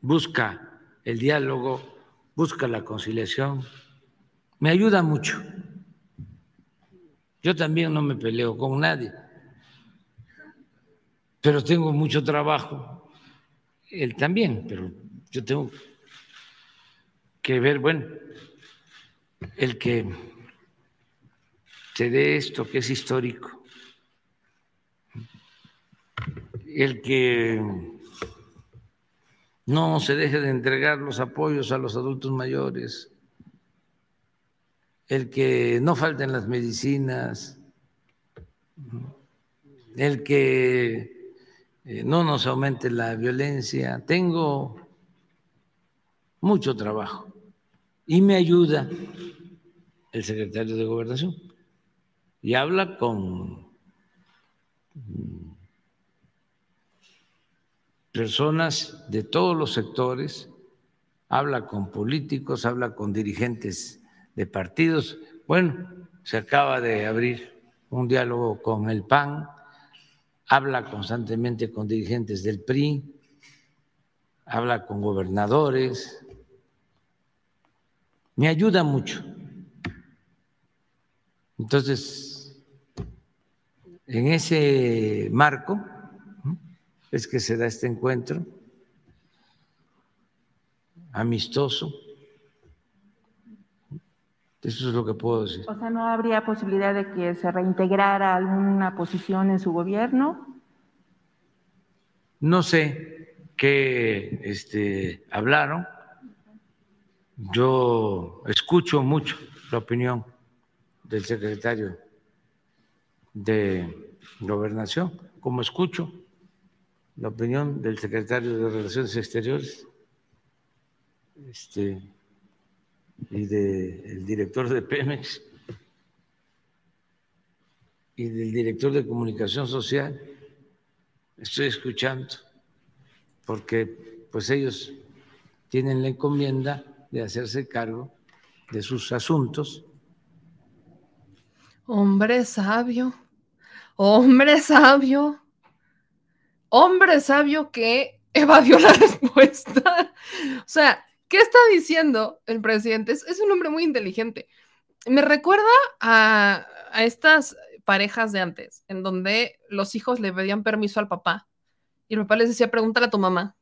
busca el diálogo, busca la conciliación, me ayuda mucho yo también no me peleo con nadie, pero tengo mucho trabajo. Él también, pero yo tengo que ver, bueno, el que se dé esto que es histórico, el que no se deje de entregar los apoyos a los adultos mayores, el que no falten las medicinas, el que eh, no nos aumente la violencia. Tengo mucho trabajo y me ayuda el secretario de Gobernación y habla con personas de todos los sectores, habla con políticos, habla con dirigentes de partidos. Bueno, se acaba de abrir un diálogo con el PAN, habla constantemente con dirigentes del PRI, habla con gobernadores, me ayuda mucho. Entonces, en ese marco es que se da este encuentro amistoso eso es lo que puedo decir. O sea, ¿no habría posibilidad de que se reintegrara alguna posición en su gobierno? No sé qué este, hablaron. Yo escucho mucho la opinión del secretario de Gobernación, como escucho la opinión del secretario de Relaciones Exteriores este, y del director de Pemex y del director de comunicación social, estoy escuchando, porque pues ellos tienen la encomienda de hacerse cargo de sus asuntos. Hombre sabio, hombre sabio, hombre sabio que evadió la respuesta. O sea, ¿qué está diciendo el presidente? Es, un hombre muy inteligente. Me recuerda a, estas parejas de antes, en donde los hijos le pedían permiso al papá y el papá les decía, pregúntale a tu mamá.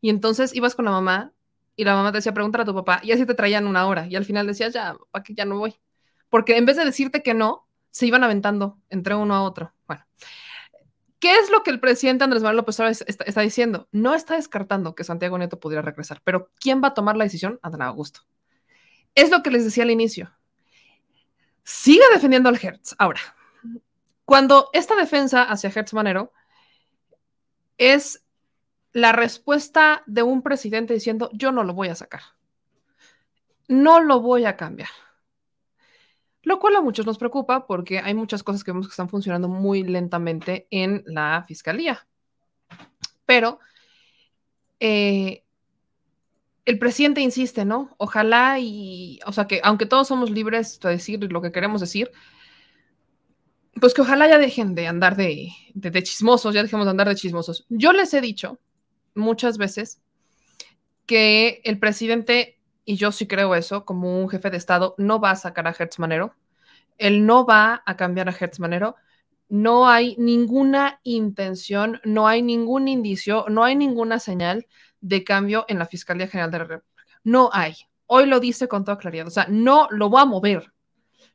Y entonces ibas con la mamá y la mamá te decía, pregúntale a tu papá. Y así te traían una hora. Y al final decías, ya, ¿para que ya no voy? Porque en vez de decirte que no, se iban aventando entre uno a otro. Bueno, ¿qué es lo que el presidente Andrés Manuel López Obrador está, diciendo? No está descartando que Santiago Nieto pudiera regresar, pero ¿quién va a tomar la decisión? Adán Augusto. Es lo que les decía al inicio. Sigue defendiendo al Hertz. Ahora, cuando esta defensa hacia Hertz Manero es la respuesta de un presidente diciendo, yo no lo voy a sacar, no lo voy a cambiar. Lo cual a muchos nos preocupa porque hay muchas cosas que vemos que están funcionando muy lentamente en la fiscalía. Pero eh, el presidente insiste, ¿no? Ojalá y, o sea, que aunque todos somos libres de decir lo que queremos decir, pues que ojalá ya dejen de andar de, chismosos, ya dejemos de andar de chismosos. Yo les he dicho muchas veces que el presidente, y yo sí creo eso, como un jefe de Estado, no va a sacar a Hertz Manero. Él no va a cambiar a Hertz Manero. No hay ninguna intención, no hay ningún indicio, no hay ninguna señal de cambio en la Fiscalía General de la República. No hay. Hoy lo dice con toda claridad. O sea, no lo va a mover.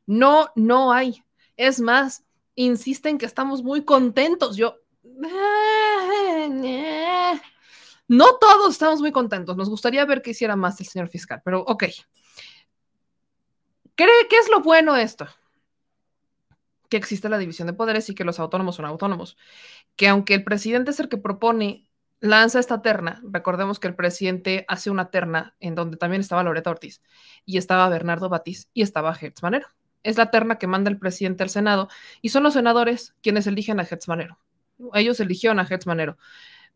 No, no hay. Es más, insisten que estamos muy contentos. Yo, no todos estamos muy contentos. Nos gustaría ver que hiciera más el señor fiscal, pero ok. ¿Cree que es lo bueno esto? Que existe la división de poderes y que los autónomos son autónomos. Que aunque el presidente es el que propone, lanza esta terna, recordemos que el presidente hace una terna en donde también estaba Loreta Ortiz y estaba Bernardo Batiz y estaba Hertz Manero es la terna que manda el presidente al Senado y son los senadores quienes eligen a Hertz Manero. Ellos eligieron a Hertz Manero.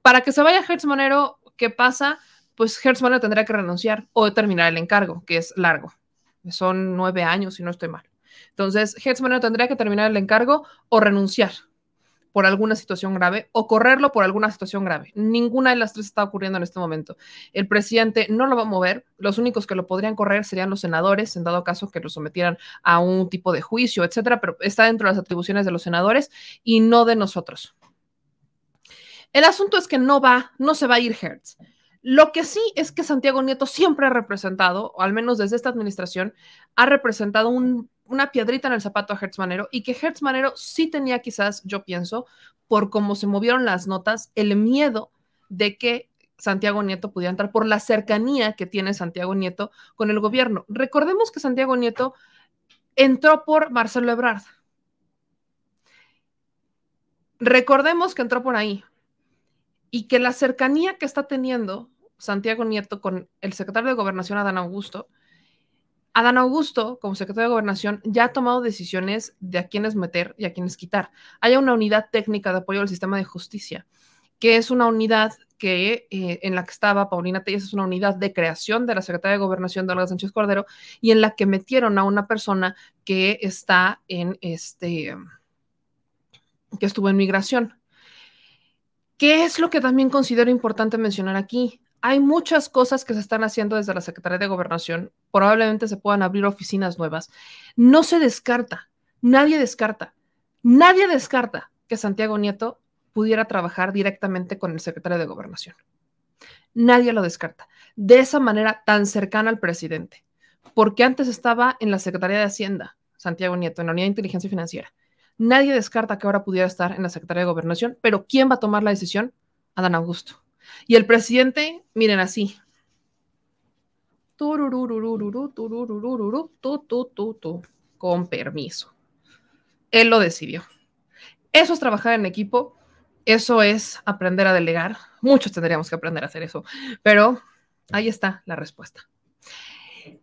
Para que se vaya Hertz Manero, ¿qué pasa? Pues Hertz Manero tendrá que renunciar o terminar el encargo, que es largo. Son nueve años, si no estoy mal. Entonces, Hertz Manero tendría que terminar el encargo o renunciar por alguna situación grave o correrlo por alguna situación grave. Ninguna de las tres está ocurriendo en este momento. El presidente no lo va a mover. Los únicos que lo podrían correr serían los senadores, en dado caso que lo sometieran a un tipo de juicio, etcétera, pero está dentro de las atribuciones de los senadores y no de nosotros. El asunto es que no va, no se va a ir Hertz. Lo que sí es que Santiago Nieto siempre ha representado, o al menos desde esta administración, ha representado un una piedrita en el zapato a Hertz Manero y que Hertz Manero sí tenía quizás, yo pienso, por cómo se movieron las notas, el miedo de que Santiago Nieto pudiera entrar por la cercanía que tiene Santiago Nieto con el gobierno. Recordemos que Santiago Nieto entró por Marcelo Ebrard. Recordemos que entró por ahí y que la cercanía que está teniendo Santiago Nieto con el secretario de Gobernación, Adán Augusto, Adán Augusto, como secretario de Gobernación, ya ha tomado decisiones de a quiénes meter y a quiénes quitar. Hay una unidad técnica de apoyo al sistema de justicia, que es una unidad que eh, en la que estaba Paulina Telles, es una unidad de creación de la Secretaría de Gobernación de Olga Sánchez Cordero, y en la que metieron a una persona que está en este, que estuvo en migración. ¿Qué es lo que también considero importante mencionar aquí? hay muchas cosas que se están haciendo desde la Secretaría de Gobernación. Probablemente se puedan abrir oficinas nuevas. No se descarta, nadie descarta, nadie descarta que Santiago Nieto pudiera trabajar directamente con el secretario de Gobernación. Nadie lo descarta. De esa manera tan cercana al presidente. Porque antes estaba en la Secretaría de Hacienda, Santiago Nieto, en la Unidad de Inteligencia Financiera. Nadie descarta que ahora pudiera estar en la Secretaría de Gobernación, pero ¿quién va a tomar la decisión? Adán Augusto. Y el presidente, miren así. Con permiso. Él lo decidió. Eso es trabajar en equipo Eso es aprender a delegar. Muchos tendríamos que aprender a hacer eso, pero ahí está la respuesta.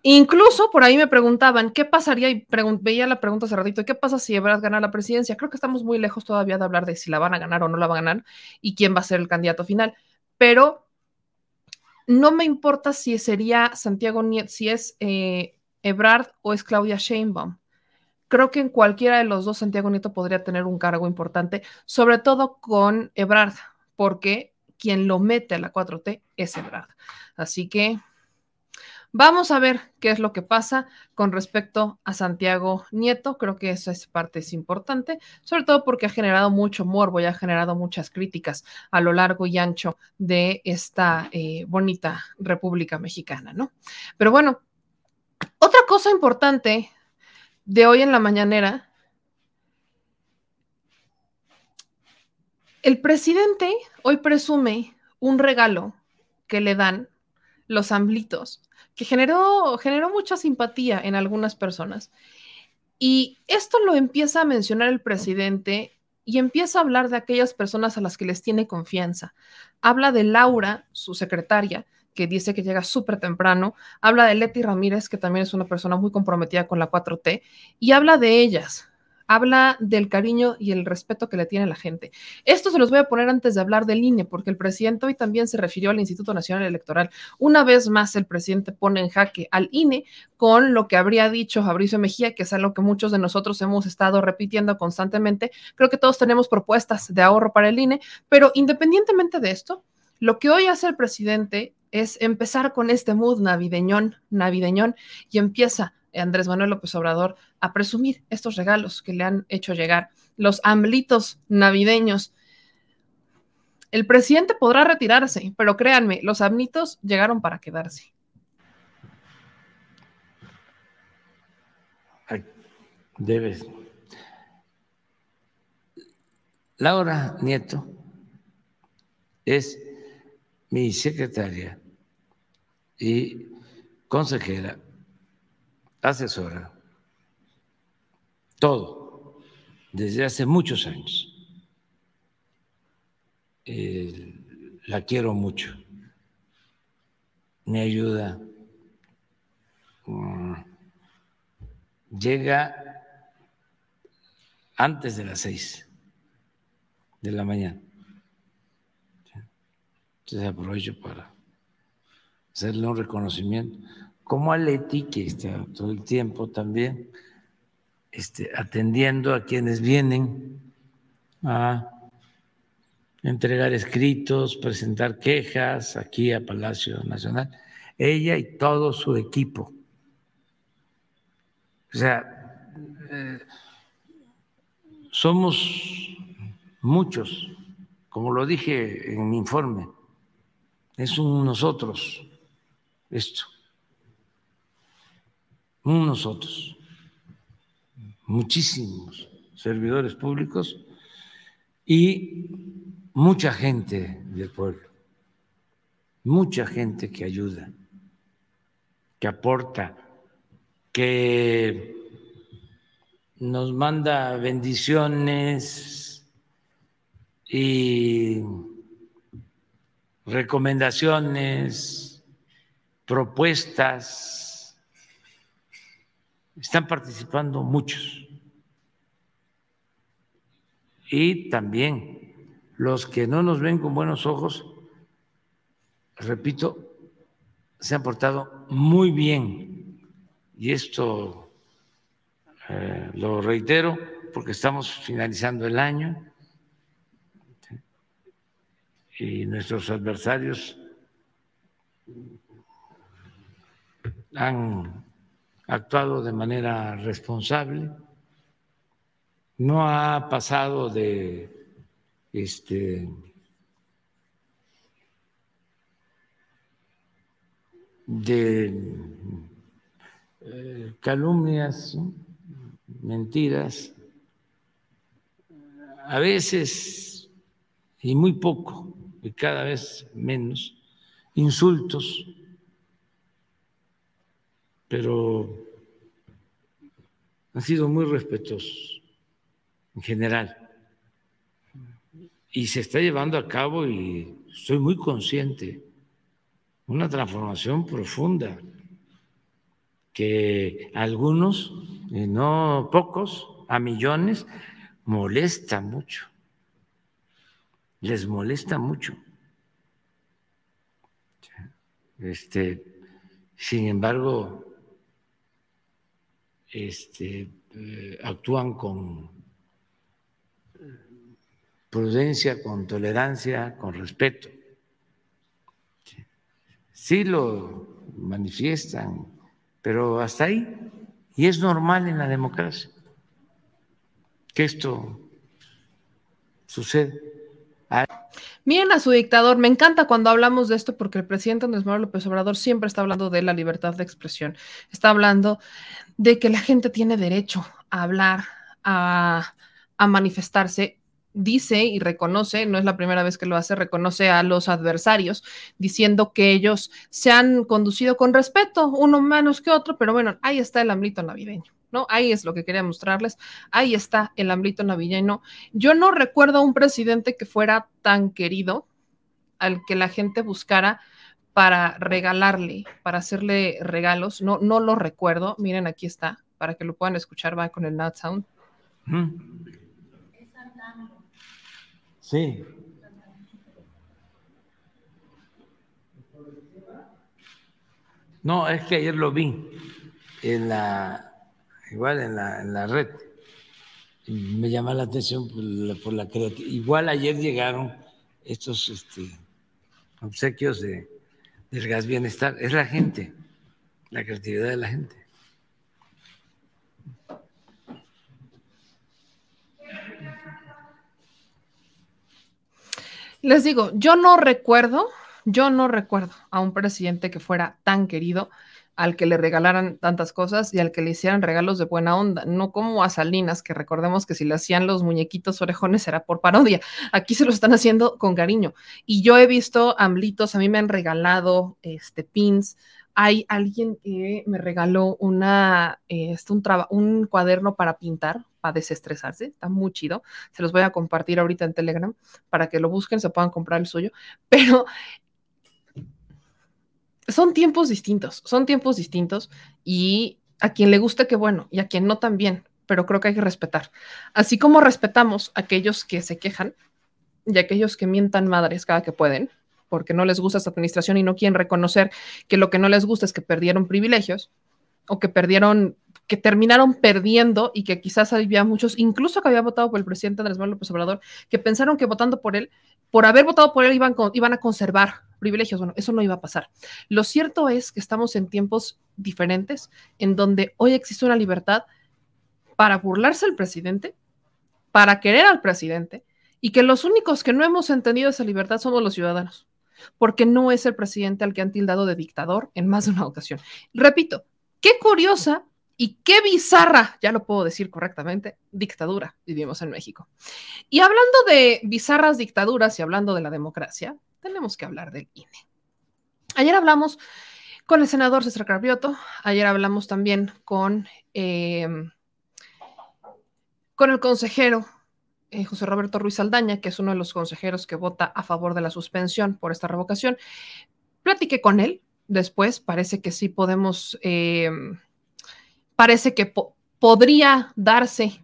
Incluso por ahí me preguntaban, ¿qué pasaría? Y veía la pregunta hace ratito, ¿qué pasa si Ebrard gana la presidencia? Creo que estamos muy lejos todavía de hablar de si la van a ganar o no la van a ganar y quién va a ser el candidato final. Pero no me importa si sería Santiago Nieto, si es eh, Ebrard o es Claudia Sheinbaum. Creo que en cualquiera de los dos Santiago Nieto podría tener un cargo importante, sobre todo con Ebrard, porque quien lo mete a la 4T es Ebrard. Así que Vamos a ver qué es lo que pasa con respecto a Santiago Nieto. Creo que esa es parte es importante, sobre todo porque ha generado mucho morbo y ha generado muchas críticas a lo largo y ancho de esta eh, bonita República Mexicana, ¿no? Pero bueno, otra cosa importante de hoy en la mañanera, el presidente hoy presume un regalo que le dan los amblitos generó, generó mucha simpatía en algunas personas. Y esto lo empieza a mencionar el presidente y empieza a hablar de aquellas personas a las que les tiene confianza. Habla de Laura, su secretaria, que dice que llega súper temprano. Habla de Leti Ramírez, que también es una persona muy comprometida con la 4T. Y habla de ellas, habla del cariño y el respeto que le tiene la gente. Esto se los voy a poner antes de hablar del INE, porque el presidente hoy también se refirió al Instituto Nacional Electoral. Una vez más, el presidente pone en jaque al INE con lo que habría dicho Fabricio Mejía, que es algo que muchos de nosotros hemos estado repitiendo constantemente. Creo que todos tenemos propuestas de ahorro para el INE, pero independientemente de esto, lo que hoy hace el presidente es empezar con este mood navideñón, navideñón, y empieza Andrés Manuel López Obrador a presumir estos regalos que le han hecho llegar, los amblitos navideños. El presidente podrá retirarse, pero créanme, los amblitos llegaron para quedarse. debes. Laura Nieto es mi secretaria y consejera asesora, todo, desde hace muchos años. la quiero mucho, me ayuda. Mm, llega antes de las seis de la mañana. Entonces aprovecho para hacerle un reconocimiento como a Leti, que está todo el tiempo también este, atendiendo a quienes vienen a entregar escritos, presentar quejas aquí a Palacio Nacional, ella y todo su equipo. O sea, eh, somos muchos, como lo dije en mi informe, es un nosotros esto nosotros, muchísimos servidores públicos y mucha gente del pueblo, mucha gente que ayuda, que aporta, que nos manda bendiciones y recomendaciones, propuestas están participando muchos. Y también los que no nos ven con buenos ojos, repito, se han portado muy bien. Y esto eh, lo reitero porque estamos finalizando el año y nuestros adversarios han actuado de manera responsable, no ha pasado de este de eh, calumnias, mentiras, a veces y muy poco y cada vez menos insultos pero han sido muy respetuosos en general. y se está llevando a cabo, y estoy muy consciente, una transformación profunda que a algunos, y no pocos, a millones, molesta mucho. Les molesta mucho. Este, sin embargo, este, eh, actúan con prudencia, con tolerancia, con respeto. Sí lo manifiestan, pero hasta ahí. Y es normal en la democracia que esto sucede. Miren a su dictador, me encanta cuando hablamos de esto porque el presidente Andrés Manuel López Obrador siempre está hablando de la libertad de expresión, está hablando de que la gente tiene derecho a hablar, a, manifestarse dice y reconoce, no es la primera vez que lo hace, reconoce a los adversarios, diciendo que ellos se han conducido con respeto, uno menos que otro, pero bueno, ahí está el ámbito navideño. ¿no? Ahí es lo que quería mostrarles. Ahí está el ámbito navideño. Yo no recuerdo a un presidente que fuera tan querido al que la gente buscara para regalarle, para hacerle regalos. No, no lo recuerdo. Miren, aquí está, para que lo puedan escuchar, va con el Nat Sound. Sí. No, es que ayer lo vi en la, igual en la, en la red. Me llama la atención por la, creatividad. Igual ayer llegaron estos este, obsequios de, del gas bienestar. Es la gente, la creatividad de la gente. Les digo, yo no recuerdo, yo no recuerdo a un presidente que fuera tan querido al que le regalaran tantas cosas y al que le hicieran regalos de buena onda, no como a Salinas, que recordemos que si le hacían los muñequitos orejones era por parodia, aquí se lo están haciendo con cariño. Y yo he visto amblitos, a mí me han regalado este pins, hay alguien que me regaló una, este, un, un cuaderno para pintar, para desestresarse, está muy chido. Se los voy a compartir ahorita en Telegram para que lo busquen, se puedan comprar el suyo. Pero son tiempos distintos, son tiempos distintos y a quien le guste, qué bueno, y a quien no también, pero creo que hay que respetar. Así como respetamos a aquellos que se quejan y a aquellos que mientan madres cada que pueden, porque no les gusta esta administración y no quieren reconocer que lo que no les gusta es que perdieron privilegios o que perdieron, que terminaron perdiendo y que quizás había muchos, incluso que había votado por el presidente Andrés Manuel López Obrador, que pensaron que votando por él, por haber votado por él iban, iban a conservar privilegios. Bueno, eso no iba a pasar. Lo cierto es que estamos en tiempos diferentes en donde hoy existe una libertad para burlarse al presidente, para querer al presidente y que los únicos que no hemos entendido esa libertad somos los ciudadanos porque no es el presidente al que han tildado de dictador en más de una ocasión. Repito, qué curiosa y qué bizarra, ya lo puedo decir correctamente, dictadura vivimos en México. Y hablando de bizarras dictaduras y hablando de la democracia, tenemos que hablar del INE. Ayer hablamos con el senador César Carpioto, ayer hablamos también con, eh, con el consejero eh, José Roberto Ruiz Aldaña, que es uno de los consejeros que vota a favor de la suspensión por esta revocación. Platiqué con él después, parece que sí podemos, eh, parece que podría darse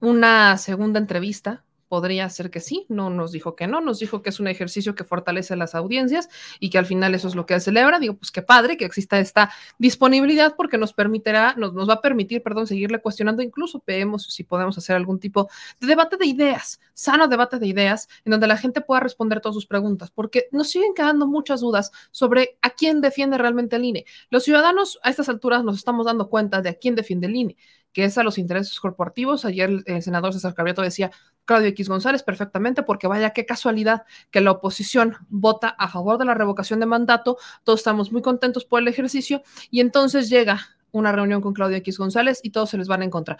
una segunda entrevista podría ser que sí, no nos dijo que no, nos dijo que es un ejercicio que fortalece las audiencias y que al final eso es lo que él celebra. Digo, pues qué padre que exista esta disponibilidad porque nos permitirá, nos, nos va a permitir, perdón, seguirle cuestionando, incluso vemos si podemos hacer algún tipo de debate de ideas, sano debate de ideas, en donde la gente pueda responder todas sus preguntas, porque nos siguen quedando muchas dudas sobre a quién defiende realmente el INE. Los ciudadanos a estas alturas nos estamos dando cuenta de a quién defiende el INE que es a los intereses corporativos. Ayer el, senador César Cabrieto decía Claudio X González perfectamente, porque vaya qué casualidad que la oposición vota a favor de la revocación de mandato, todos estamos muy contentos por el ejercicio y entonces llega una reunión con Claudio X González y todos se les van en contra.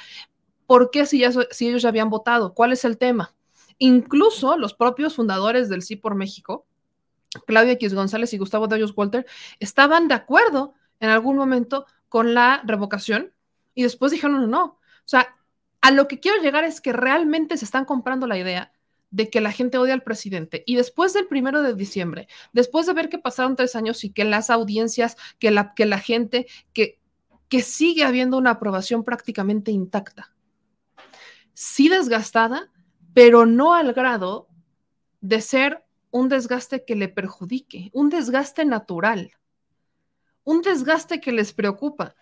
¿Por qué si, ya, si ellos ya habían votado? ¿Cuál es el tema? Incluso los propios fundadores del Sí por México, Claudio X González y Gustavo Dayos Walter, estaban de acuerdo en algún momento con la revocación y después dijeron, no, no, o sea, a lo que quiero llegar es que realmente se están comprando la idea de que la gente odia al presidente. Y después del primero de diciembre, después de ver que pasaron tres años y que las audiencias, que la, que la gente, que, que sigue habiendo una aprobación prácticamente intacta, sí desgastada, pero no al grado de ser un desgaste que le perjudique, un desgaste natural, un desgaste que les preocupa,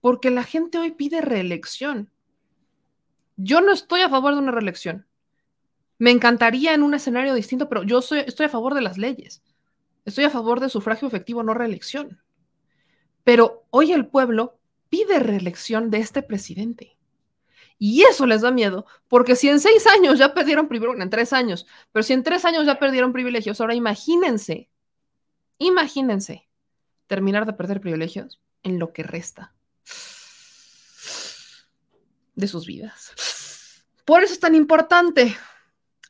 porque la gente hoy pide reelección. Yo no estoy a favor de una reelección. Me encantaría en un escenario distinto, pero yo estoy a favor de las leyes. Estoy a favor de sufragio efectivo, no reelección. Pero hoy el pueblo pide reelección de este presidente. Y eso les da miedo, porque si en seis años ya perdieron privilegios, en tres años, pero si en tres años ya perdieron privilegios, ahora imagínense, imagínense terminar de perder privilegios en lo que resta de sus vidas. Por eso es tan importante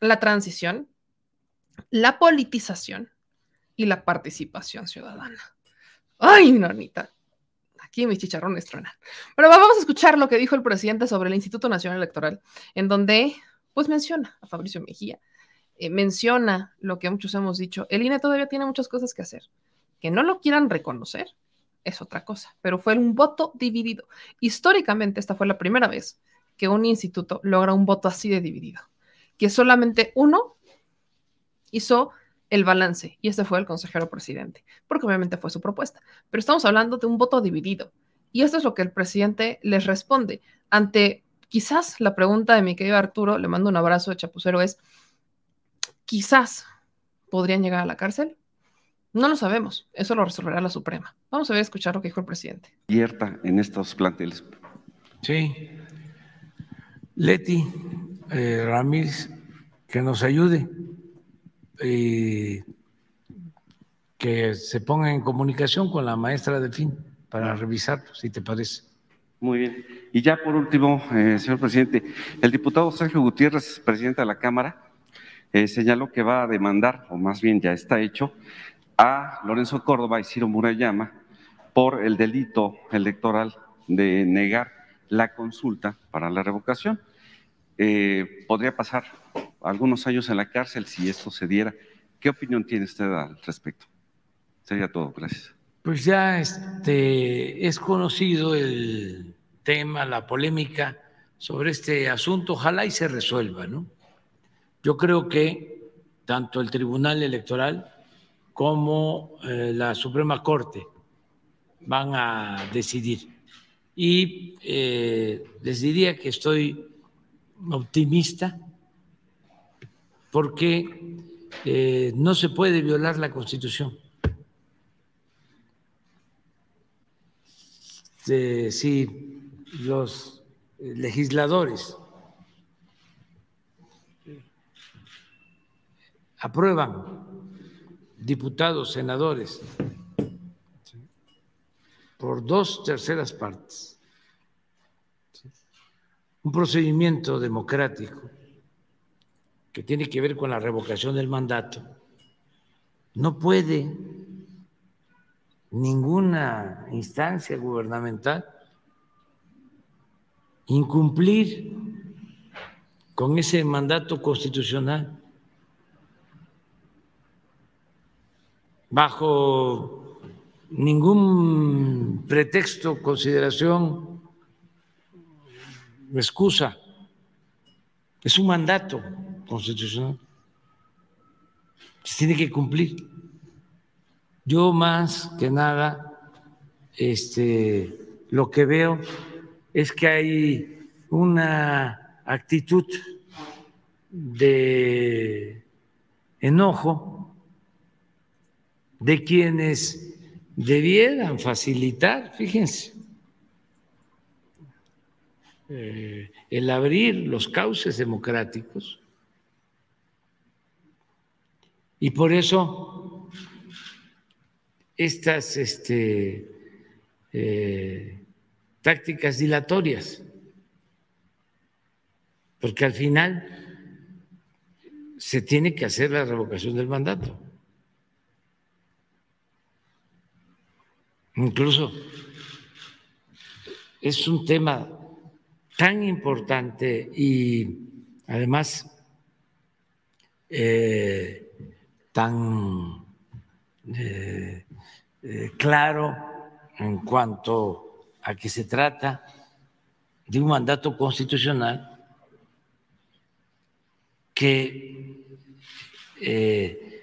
la transición, la politización y la participación ciudadana. Ay, Nornita, aquí mis chicharrones tronan. Pero vamos a escuchar lo que dijo el presidente sobre el Instituto Nacional Electoral, en donde pues menciona a Fabricio Mejía, eh, menciona lo que muchos hemos dicho, el INE todavía tiene muchas cosas que hacer. Que no lo quieran reconocer es otra cosa, pero fue un voto dividido. Históricamente esta fue la primera vez que un instituto logra un voto así de dividido que solamente uno hizo el balance y ese fue el consejero presidente, porque obviamente fue su propuesta. Pero estamos hablando de un voto dividido y esto es lo que el presidente les responde ante quizás la pregunta de mi querido Arturo, le mando un abrazo de chapucero, es, quizás podrían llegar a la cárcel. No lo sabemos, eso lo resolverá la Suprema. Vamos a ver, escuchar lo que dijo el presidente. Abierta en estos planteles. Sí. Leti, eh, Ramírez que nos ayude y que se ponga en comunicación con la maestra del fin para revisarlo, si te parece. Muy bien. Y ya por último, eh, señor presidente, el diputado Sergio Gutiérrez, presidente de la Cámara, eh, señaló que va a demandar, o más bien ya está hecho, a Lorenzo Córdoba y Ciro Murayama por el delito electoral de negar la consulta para la revocación. Eh, podría pasar algunos años en la cárcel si esto se diera. ¿Qué opinión tiene usted al respecto? Sería todo, gracias. Pues ya este, es conocido el tema, la polémica sobre este asunto. Ojalá y se resuelva, ¿no? Yo creo que tanto el Tribunal Electoral como eh, la Suprema Corte van a decidir. Y eh, les diría que estoy optimista porque eh, no se puede violar la Constitución. si los legisladores aprueban diputados, senadores, por dos terceras partes, un procedimiento democrático que tiene que ver con la revocación del mandato, no puede ninguna instancia gubernamental incumplir con ese mandato constitucional bajo ningún pretexto, consideración excusa, es un mandato constitucional. Se tiene que cumplir. Yo más que nada, este, lo que veo es que hay una actitud de enojo de quienes debieran facilitar, fíjense, eh, el abrir los cauces democráticos. Y por eso estas este, eh, tácticas dilatorias, porque al final se tiene que hacer la revocación del mandato. Incluso es un tema tan importante y además eh, tan eh, eh, claro en cuanto a que se trata de un mandato constitucional que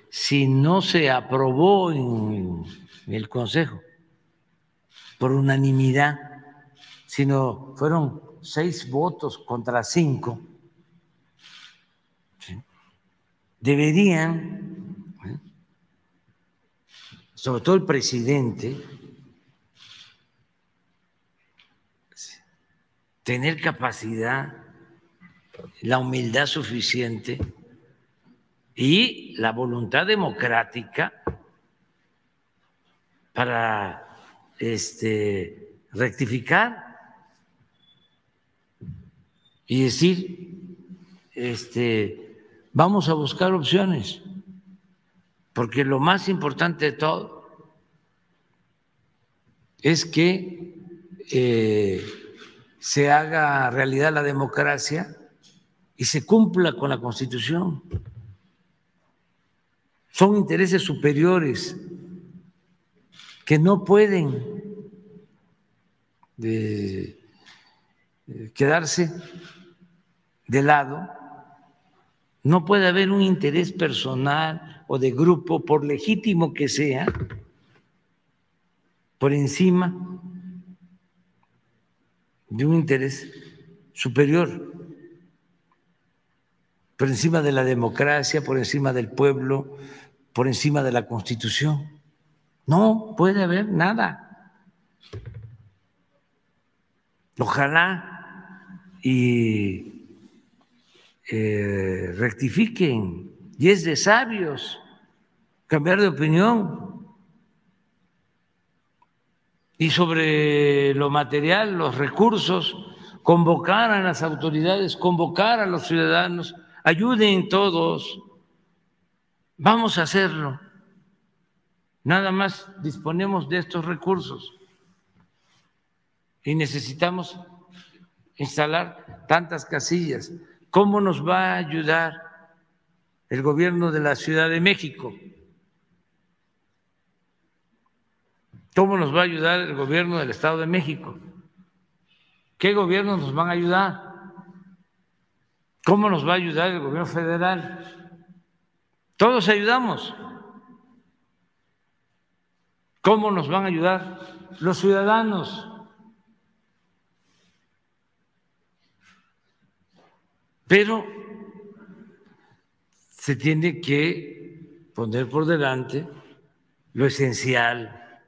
si no se aprobó en el Consejo por unanimidad, sino fueron seis votos contra cinco, deberían, sobre todo el presidente, tener capacidad, la humildad suficiente y la voluntad democrática para este, rectificar y decir, este, vamos a buscar opciones, porque lo más importante de todo es que eh, se haga realidad la democracia y se cumpla con la Constitución. Son intereses superiores que no pueden de, eh, quedarse de lado, no puede haber un interés personal o de grupo, por legítimo que sea, por encima de un interés superior, por encima de la democracia, por encima del pueblo, por encima de la constitución. No puede haber nada. Ojalá y eh, rectifiquen. Y es de sabios cambiar de opinión. Y sobre lo material, los recursos, convocar a las autoridades, convocar a los ciudadanos, ayuden todos. Vamos a hacerlo. Nada más disponemos de estos recursos y necesitamos instalar tantas casillas? ¿Cómo nos va a ayudar el gobierno de la Ciudad de México? ¿Cómo nos va a ayudar el gobierno del Estado de México? ¿Qué gobiernos nos van a ayudar? ¿Cómo nos va a ayudar el gobierno federal? Todos ayudamos. ¿Cómo nos van a ayudar los ciudadanos? Pero se tiene que poner por delante lo esencial.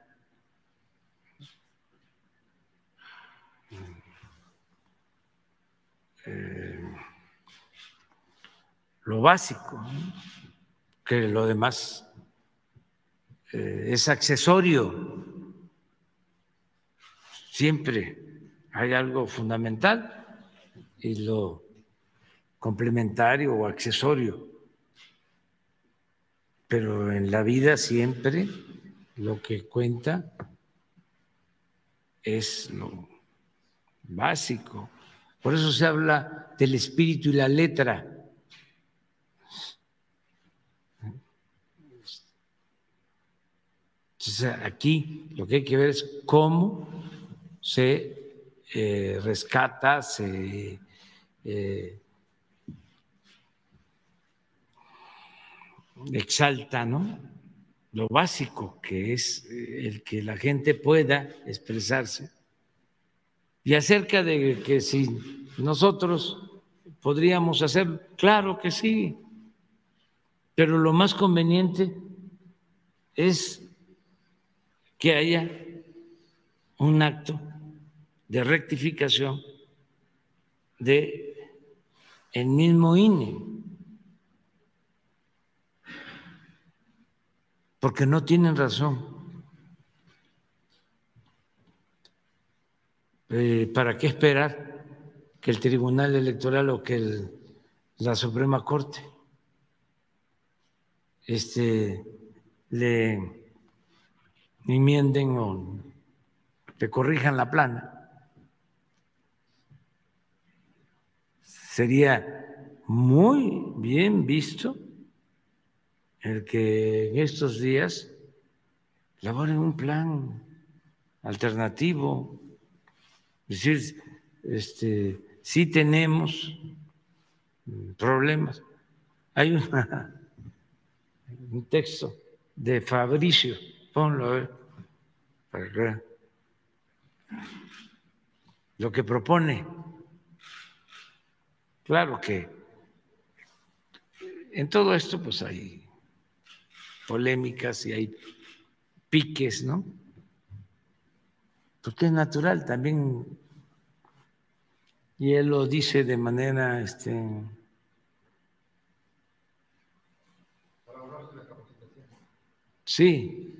Eh, lo básico, que lo demás eh, es accesorio. Siempre hay algo fundamental y lo complementario o accesorio. Pero en la vida siempre lo que cuenta es lo básico. Por eso se habla del espíritu y la letra. Aquí lo que hay que ver es cómo se eh, rescata, se eh, exalta, ¿no? Lo básico que es eh, el que la gente pueda expresarse. Y acerca de que si nosotros podríamos hacer, claro que sí, pero lo más conveniente es que haya un acto de rectificación de el mismo INE. porque no tienen razón. Eh, ¿Para qué esperar que el Tribunal Electoral o que la Suprema Corte este, le enmienden o le corrijan la plana? Sería muy bien visto el que en estos días elaboren un plan alternativo. Es decir, este, sí tenemos problemas. Hay un texto de Fabricio, ponlo a ver, para lo que propone. Claro que en todo esto pues hay polémicas y hay piques, ¿no? Porque es natural también, y él lo dice de manera, este, sí,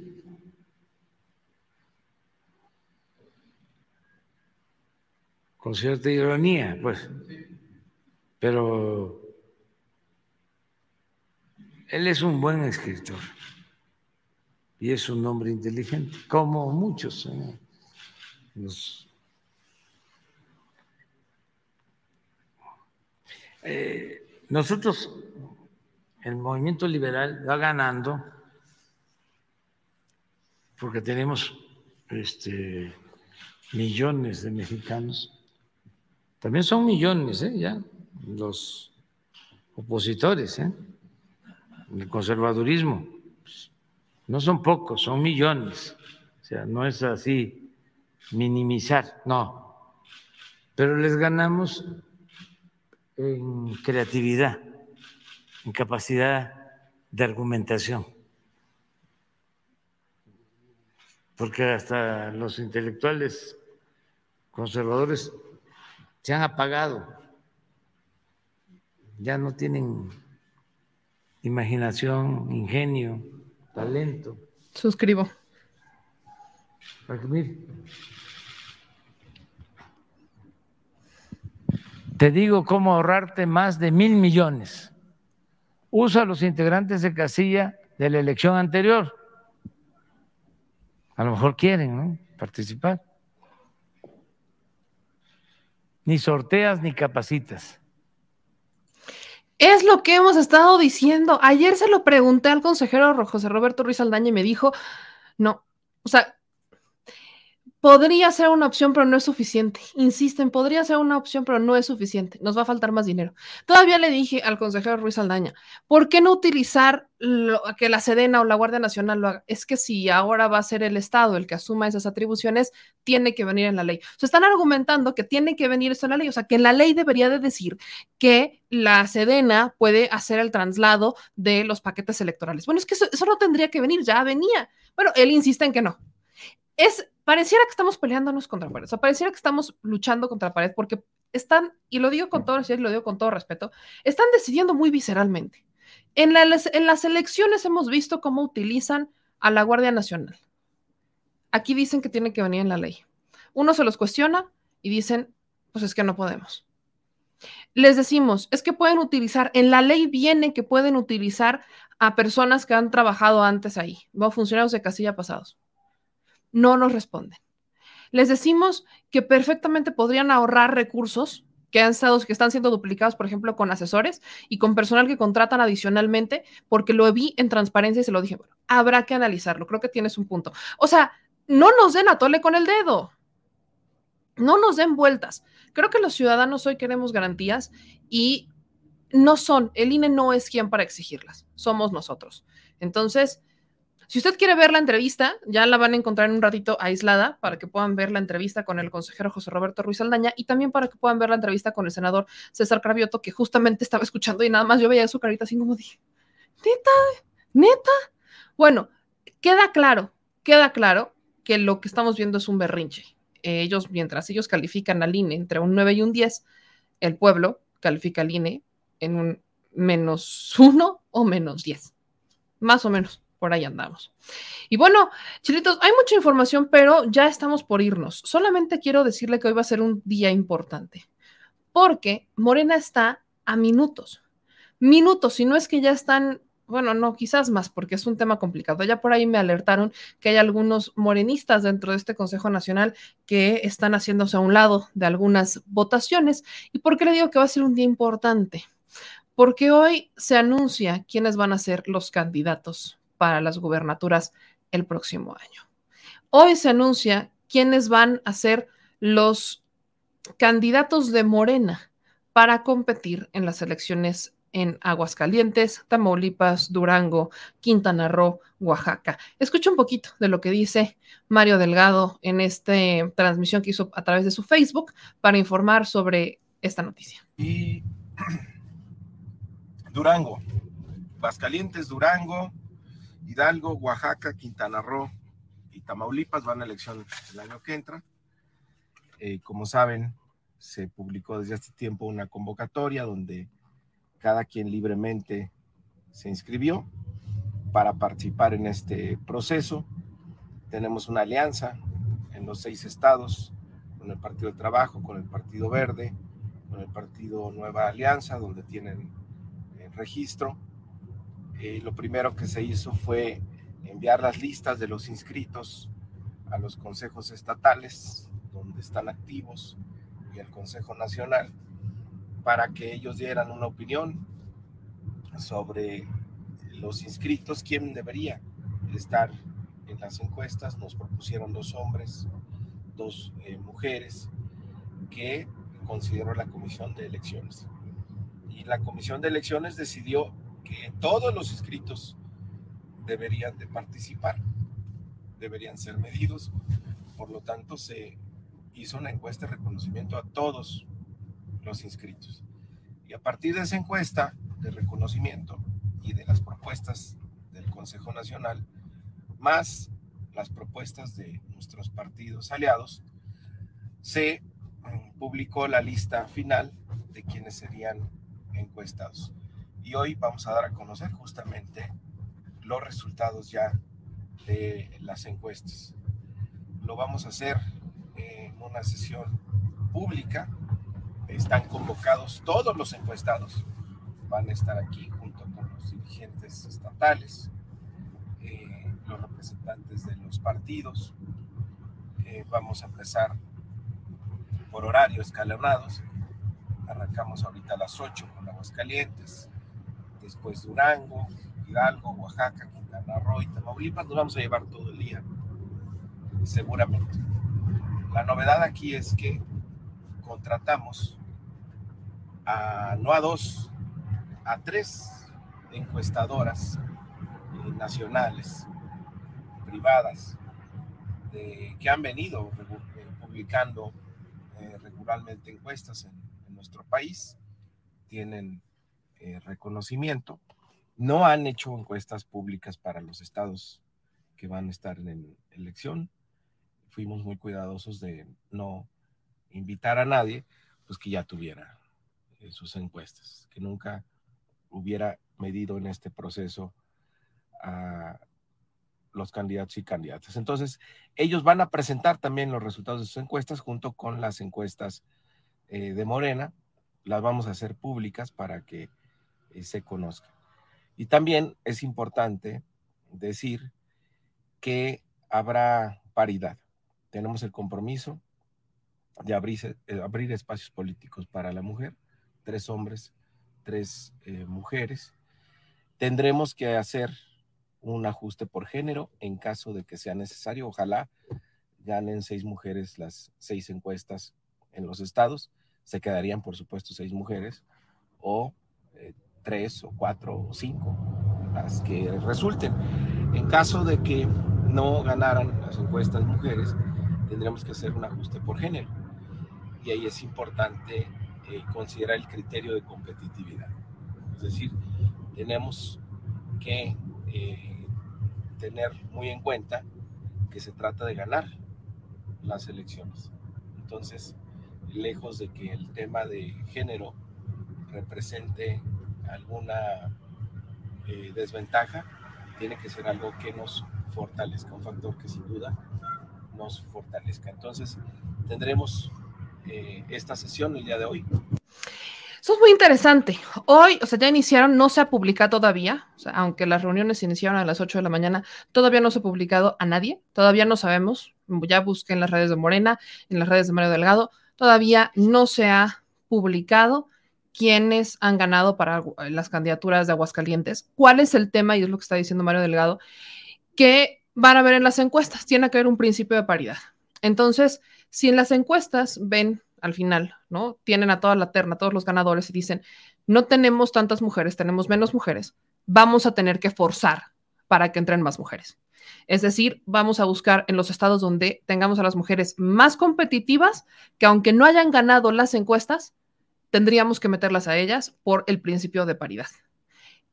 con cierta ironía, pues, pero él es un buen escritor y es un hombre inteligente, como muchos. ¿eh? Eh, nosotros, el movimiento liberal va ganando porque tenemos este, millones de mexicanos. También son millones, ¿eh? ya, los opositores, ¿eh? el conservadurismo. No son pocos, son millones. O sea, no es así minimizar, no. Pero les ganamos en creatividad, en capacidad de argumentación. Porque hasta los intelectuales conservadores se han apagado, ya no tienen imaginación, ingenio, talento. Suscribo. Te digo cómo ahorrarte más de mil millones. Usa a los integrantes de casilla de la elección anterior. A lo mejor quieren participar. Ni sorteas ni capacitas. Es lo que hemos estado diciendo. Ayer se lo pregunté al consejero José Roberto Ruiz Aldaña y me dijo, no, o sea, podría ser una opción, pero no es suficiente. Insisten, podría ser una opción, pero no es suficiente. Nos va a faltar más dinero. Todavía le dije al consejero Ruiz Aldaña, ¿por qué no utilizar lo, que la Sedena o la Guardia Nacional lo haga? Es que si ahora va a ser el Estado el que asuma esas atribuciones, tiene que venir en la ley. Se están argumentando que tiene que venir esto en la ley, o sea, que la ley debería de decir que la Sedena puede hacer el traslado de los paquetes electorales. Bueno, es que eso, eso no tendría que venir, ya venía. Bueno, él insiste en que no. Es pareciera que estamos peleándonos contra pared, o sea, pareciera que estamos luchando contra pared porque están, y lo digo con todo, lo digo con todo respeto, están decidiendo muy visceralmente. En, en las elecciones hemos visto cómo utilizan a la Guardia Nacional. Aquí dicen que tiene que venir en la ley. Uno se los cuestiona y dicen, pues es que no podemos. Les decimos, es que pueden utilizar, en la ley viene que pueden utilizar a personas que han trabajado antes ahí, no funcionarios de casilla pasados no nos responden. Les decimos que perfectamente podrían ahorrar recursos que han estado, que están siendo duplicados, por ejemplo, con asesores y con personal que contratan adicionalmente, porque lo vi en transparencia y se lo dije, bueno, habrá que analizarlo, creo que tienes un punto. O sea, no nos den a tole con el dedo, no nos den vueltas. Creo que los ciudadanos hoy queremos garantías y no son, el INE no es quien para exigirlas, somos nosotros. Entonces, si usted quiere ver la entrevista, ya la van a encontrar en un ratito aislada para que puedan ver la entrevista con el consejero José Roberto Ruiz Aldaña y también para que puedan ver la entrevista con el senador César Cravioto, que justamente estaba escuchando y nada más yo veía su carita así como dije, neta, neta. Bueno, queda claro, queda claro que lo que estamos viendo es un berrinche. ellos, mientras ellos califican al INE entre un 9 y un 10, el pueblo califica al INE en un menos 1 o menos 10, más o menos por ahí andamos. Y bueno, chilitos, hay mucha información, pero ya estamos por irnos. Solamente quiero decirle que hoy va a ser un día importante, porque Morena está a minutos, minutos, si no es que ya están, bueno, no, quizás más, porque es un tema complicado. Ya por ahí me alertaron que hay algunos morenistas dentro de este Consejo Nacional que están haciéndose a un lado de algunas votaciones. ¿Y por qué le digo que va a ser un día importante? porque hoy se anuncia quiénes van a ser los candidatos para las gubernaturas el próximo año. Hoy se anuncia quiénes van a ser los candidatos de Morena para competir en las elecciones en Aguascalientes, Tamaulipas, Durango, Quintana Roo, Oaxaca. Escucha un poquito de lo que dice Mario Delgado en esta transmisión que hizo a través de su Facebook para informar sobre esta noticia. Y Durango, Aguascalientes, Durango, Hidalgo, Oaxaca, Quintana Roo y Tamaulipas van a elección el año que entra. Eh, como saben, se publicó desde hace tiempo una convocatoria donde cada quien libremente se inscribió para participar en este proceso. Tenemos una alianza en los seis estados con el Partido del Trabajo, con el Partido Verde, con el Partido Nueva Alianza, donde tienen el registro. Eh, lo primero que se hizo fue enviar las listas de los inscritos a los consejos estatales, donde están activos, y al Consejo Nacional para que ellos dieran una opinión sobre los inscritos, quién debería estar en las encuestas. Nos propusieron dos hombres, dos eh, mujeres, que consideró la Comisión de Elecciones. Y la Comisión de Elecciones decidió que todos los inscritos deberían de participar, deberían ser medidos. Por lo tanto, se hizo una encuesta de reconocimiento a todos los inscritos. Y a partir de esa encuesta de reconocimiento y de las propuestas del Consejo Nacional, más las propuestas de nuestros partidos aliados, se mm, publicó la lista final de quienes serían encuestados. Y hoy vamos a dar a conocer justamente los resultados ya de las encuestas. Lo vamos a hacer en una sesión pública están convocados todos los encuestados. Van a estar aquí junto con los dirigentes estatales, eh, los representantes de los partidos. Eh, vamos a empezar por horario escalonados. Arrancamos ahorita a las 8 con Aguascalientes, después Durango, Hidalgo, Oaxaca, Quintana Roo y Tamaulipas. Nos vamos a llevar todo el día, seguramente. La novedad aquí es que contratamos no a dos, a tres encuestadoras eh, nacionales, privadas, que han venido eh, publicando eh, regularmente encuestas en, nuestro país, tienen reconocimiento. No han hecho encuestas públicas para los estados que van a estar en elección. Fuimos muy cuidadosos de no invitar a nadie, pues que ya tuviera sus encuestas, que nunca hubiera medido en este proceso a los candidatos y candidatas. Entonces, ellos van a presentar también los resultados de sus encuestas junto con las encuestas eh, de Morena. Las vamos a hacer públicas para que se conozcan. Y también es importante decir que habrá paridad. Tenemos el compromiso de abrir, eh, abrir espacios políticos para la mujer tres hombres, tres eh, mujeres. Tendremos que hacer un ajuste por género en caso de que sea necesario. Ojalá ganen seis mujeres las seis encuestas en los estados. Se quedarían, por supuesto, seis mujeres o eh, tres o cuatro o cinco, las que resulten. En caso de que no ganaran las encuestas mujeres, tendremos que hacer un ajuste por género. Y ahí es importante eh, considera el criterio de competitividad. Es decir, tenemos que eh, tener muy en cuenta que se trata de ganar las elecciones. Entonces, lejos de que el tema de género represente alguna eh, desventaja, tiene que ser algo que nos fortalezca, un factor que sin duda nos fortalezca. Entonces, tendremos eh, esta sesión el día de hoy. Eso es muy interesante. Hoy, o sea, ya iniciaron, no se ha publicado todavía, o sea, aunque las reuniones iniciaron a las 8 de la mañana, todavía no se ha publicado a nadie, todavía no sabemos, ya busqué en las redes de Morena, en las redes de Mario Delgado, todavía no se ha publicado quiénes han ganado para las candidaturas de Aguascalientes, cuál es el tema, y es lo que está diciendo Mario Delgado, que van a ver en las encuestas, tiene que haber un principio de paridad. Entonces, si en las encuestas ven al final, ¿no? Tienen a toda la terna, todos los ganadores y dicen, no tenemos tantas mujeres, tenemos menos mujeres, vamos a tener que forzar para que entren más mujeres. Es decir, vamos a buscar en los estados donde tengamos a las mujeres más competitivas, que aunque no hayan ganado las encuestas, tendríamos que meterlas a ellas por el principio de paridad.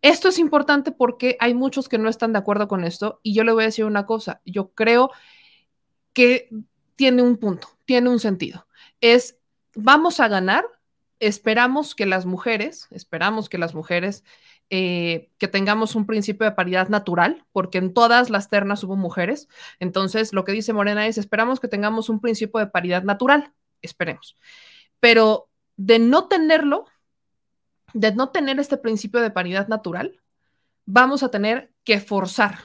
Esto es importante porque hay muchos que no están de acuerdo con esto y yo le voy a decir una cosa, yo creo que tiene un punto, tiene un sentido. Es, vamos a ganar, esperamos que las mujeres, esperamos que las mujeres eh, que tengamos un principio de paridad natural, porque en todas las ternas hubo mujeres. Entonces, lo que dice Morena es, esperamos que tengamos un principio de paridad natural, esperemos. Pero de no tenerlo, de no tener este principio de paridad natural, vamos a tener que forzar,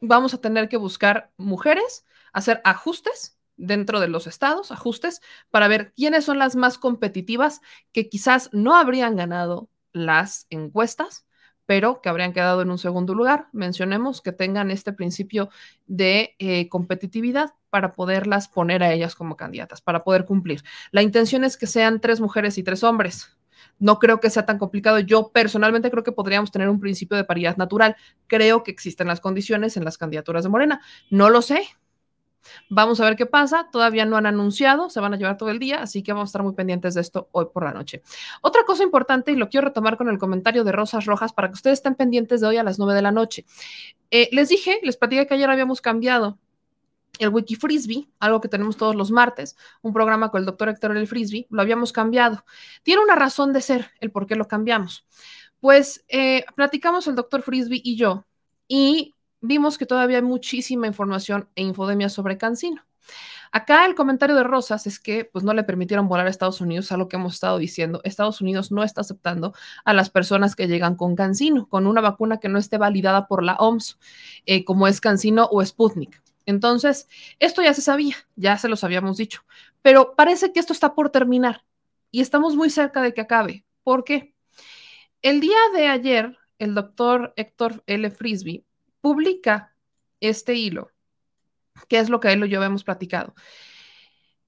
vamos a tener que buscar mujeres, hacer ajustes dentro de los estados, ajustes, para ver quiénes son las más competitivas que quizás no habrían ganado las encuestas, pero que habrían quedado en un segundo lugar. Mencionemos que tengan este principio de eh, competitividad para poderlas poner a ellas como candidatas, para poder cumplir. La intención es que sean tres mujeres y tres hombres. No creo que sea tan complicado. Yo personalmente creo que podríamos tener un principio de paridad natural. Creo que existen las condiciones en las candidaturas de Morena. No lo sé, Vamos a ver qué pasa. Todavía no han anunciado, se van a llevar todo el día, así que vamos a estar muy pendientes de esto hoy por la noche. Otra cosa importante, y lo quiero retomar con el comentario de Rosas Rojas para que ustedes estén pendientes de hoy a las 9 de la noche. Eh, les dije, les platicé que ayer habíamos cambiado el Wiki Frisbee, algo que tenemos todos los martes, un programa con el doctor Héctor El Frisbee, lo habíamos cambiado. Tiene una razón de ser el por qué lo cambiamos. Pues eh, platicamos el doctor Frisbee y yo, y vimos que todavía hay muchísima información e infodemia sobre Cancino. Acá el comentario de Rosas es que pues no le permitieron volar a Estados Unidos, a lo que hemos estado diciendo. Estados Unidos no está aceptando a las personas que llegan con Cancino, con una vacuna que no esté validada por la OMS, eh, como es Cancino o Sputnik. Entonces, esto ya se sabía, ya se los habíamos dicho, pero parece que esto está por terminar y estamos muy cerca de que acabe. ¿Por qué? El día de ayer, el doctor Héctor L. Frisby publica este hilo, que es lo que él y yo hemos platicado,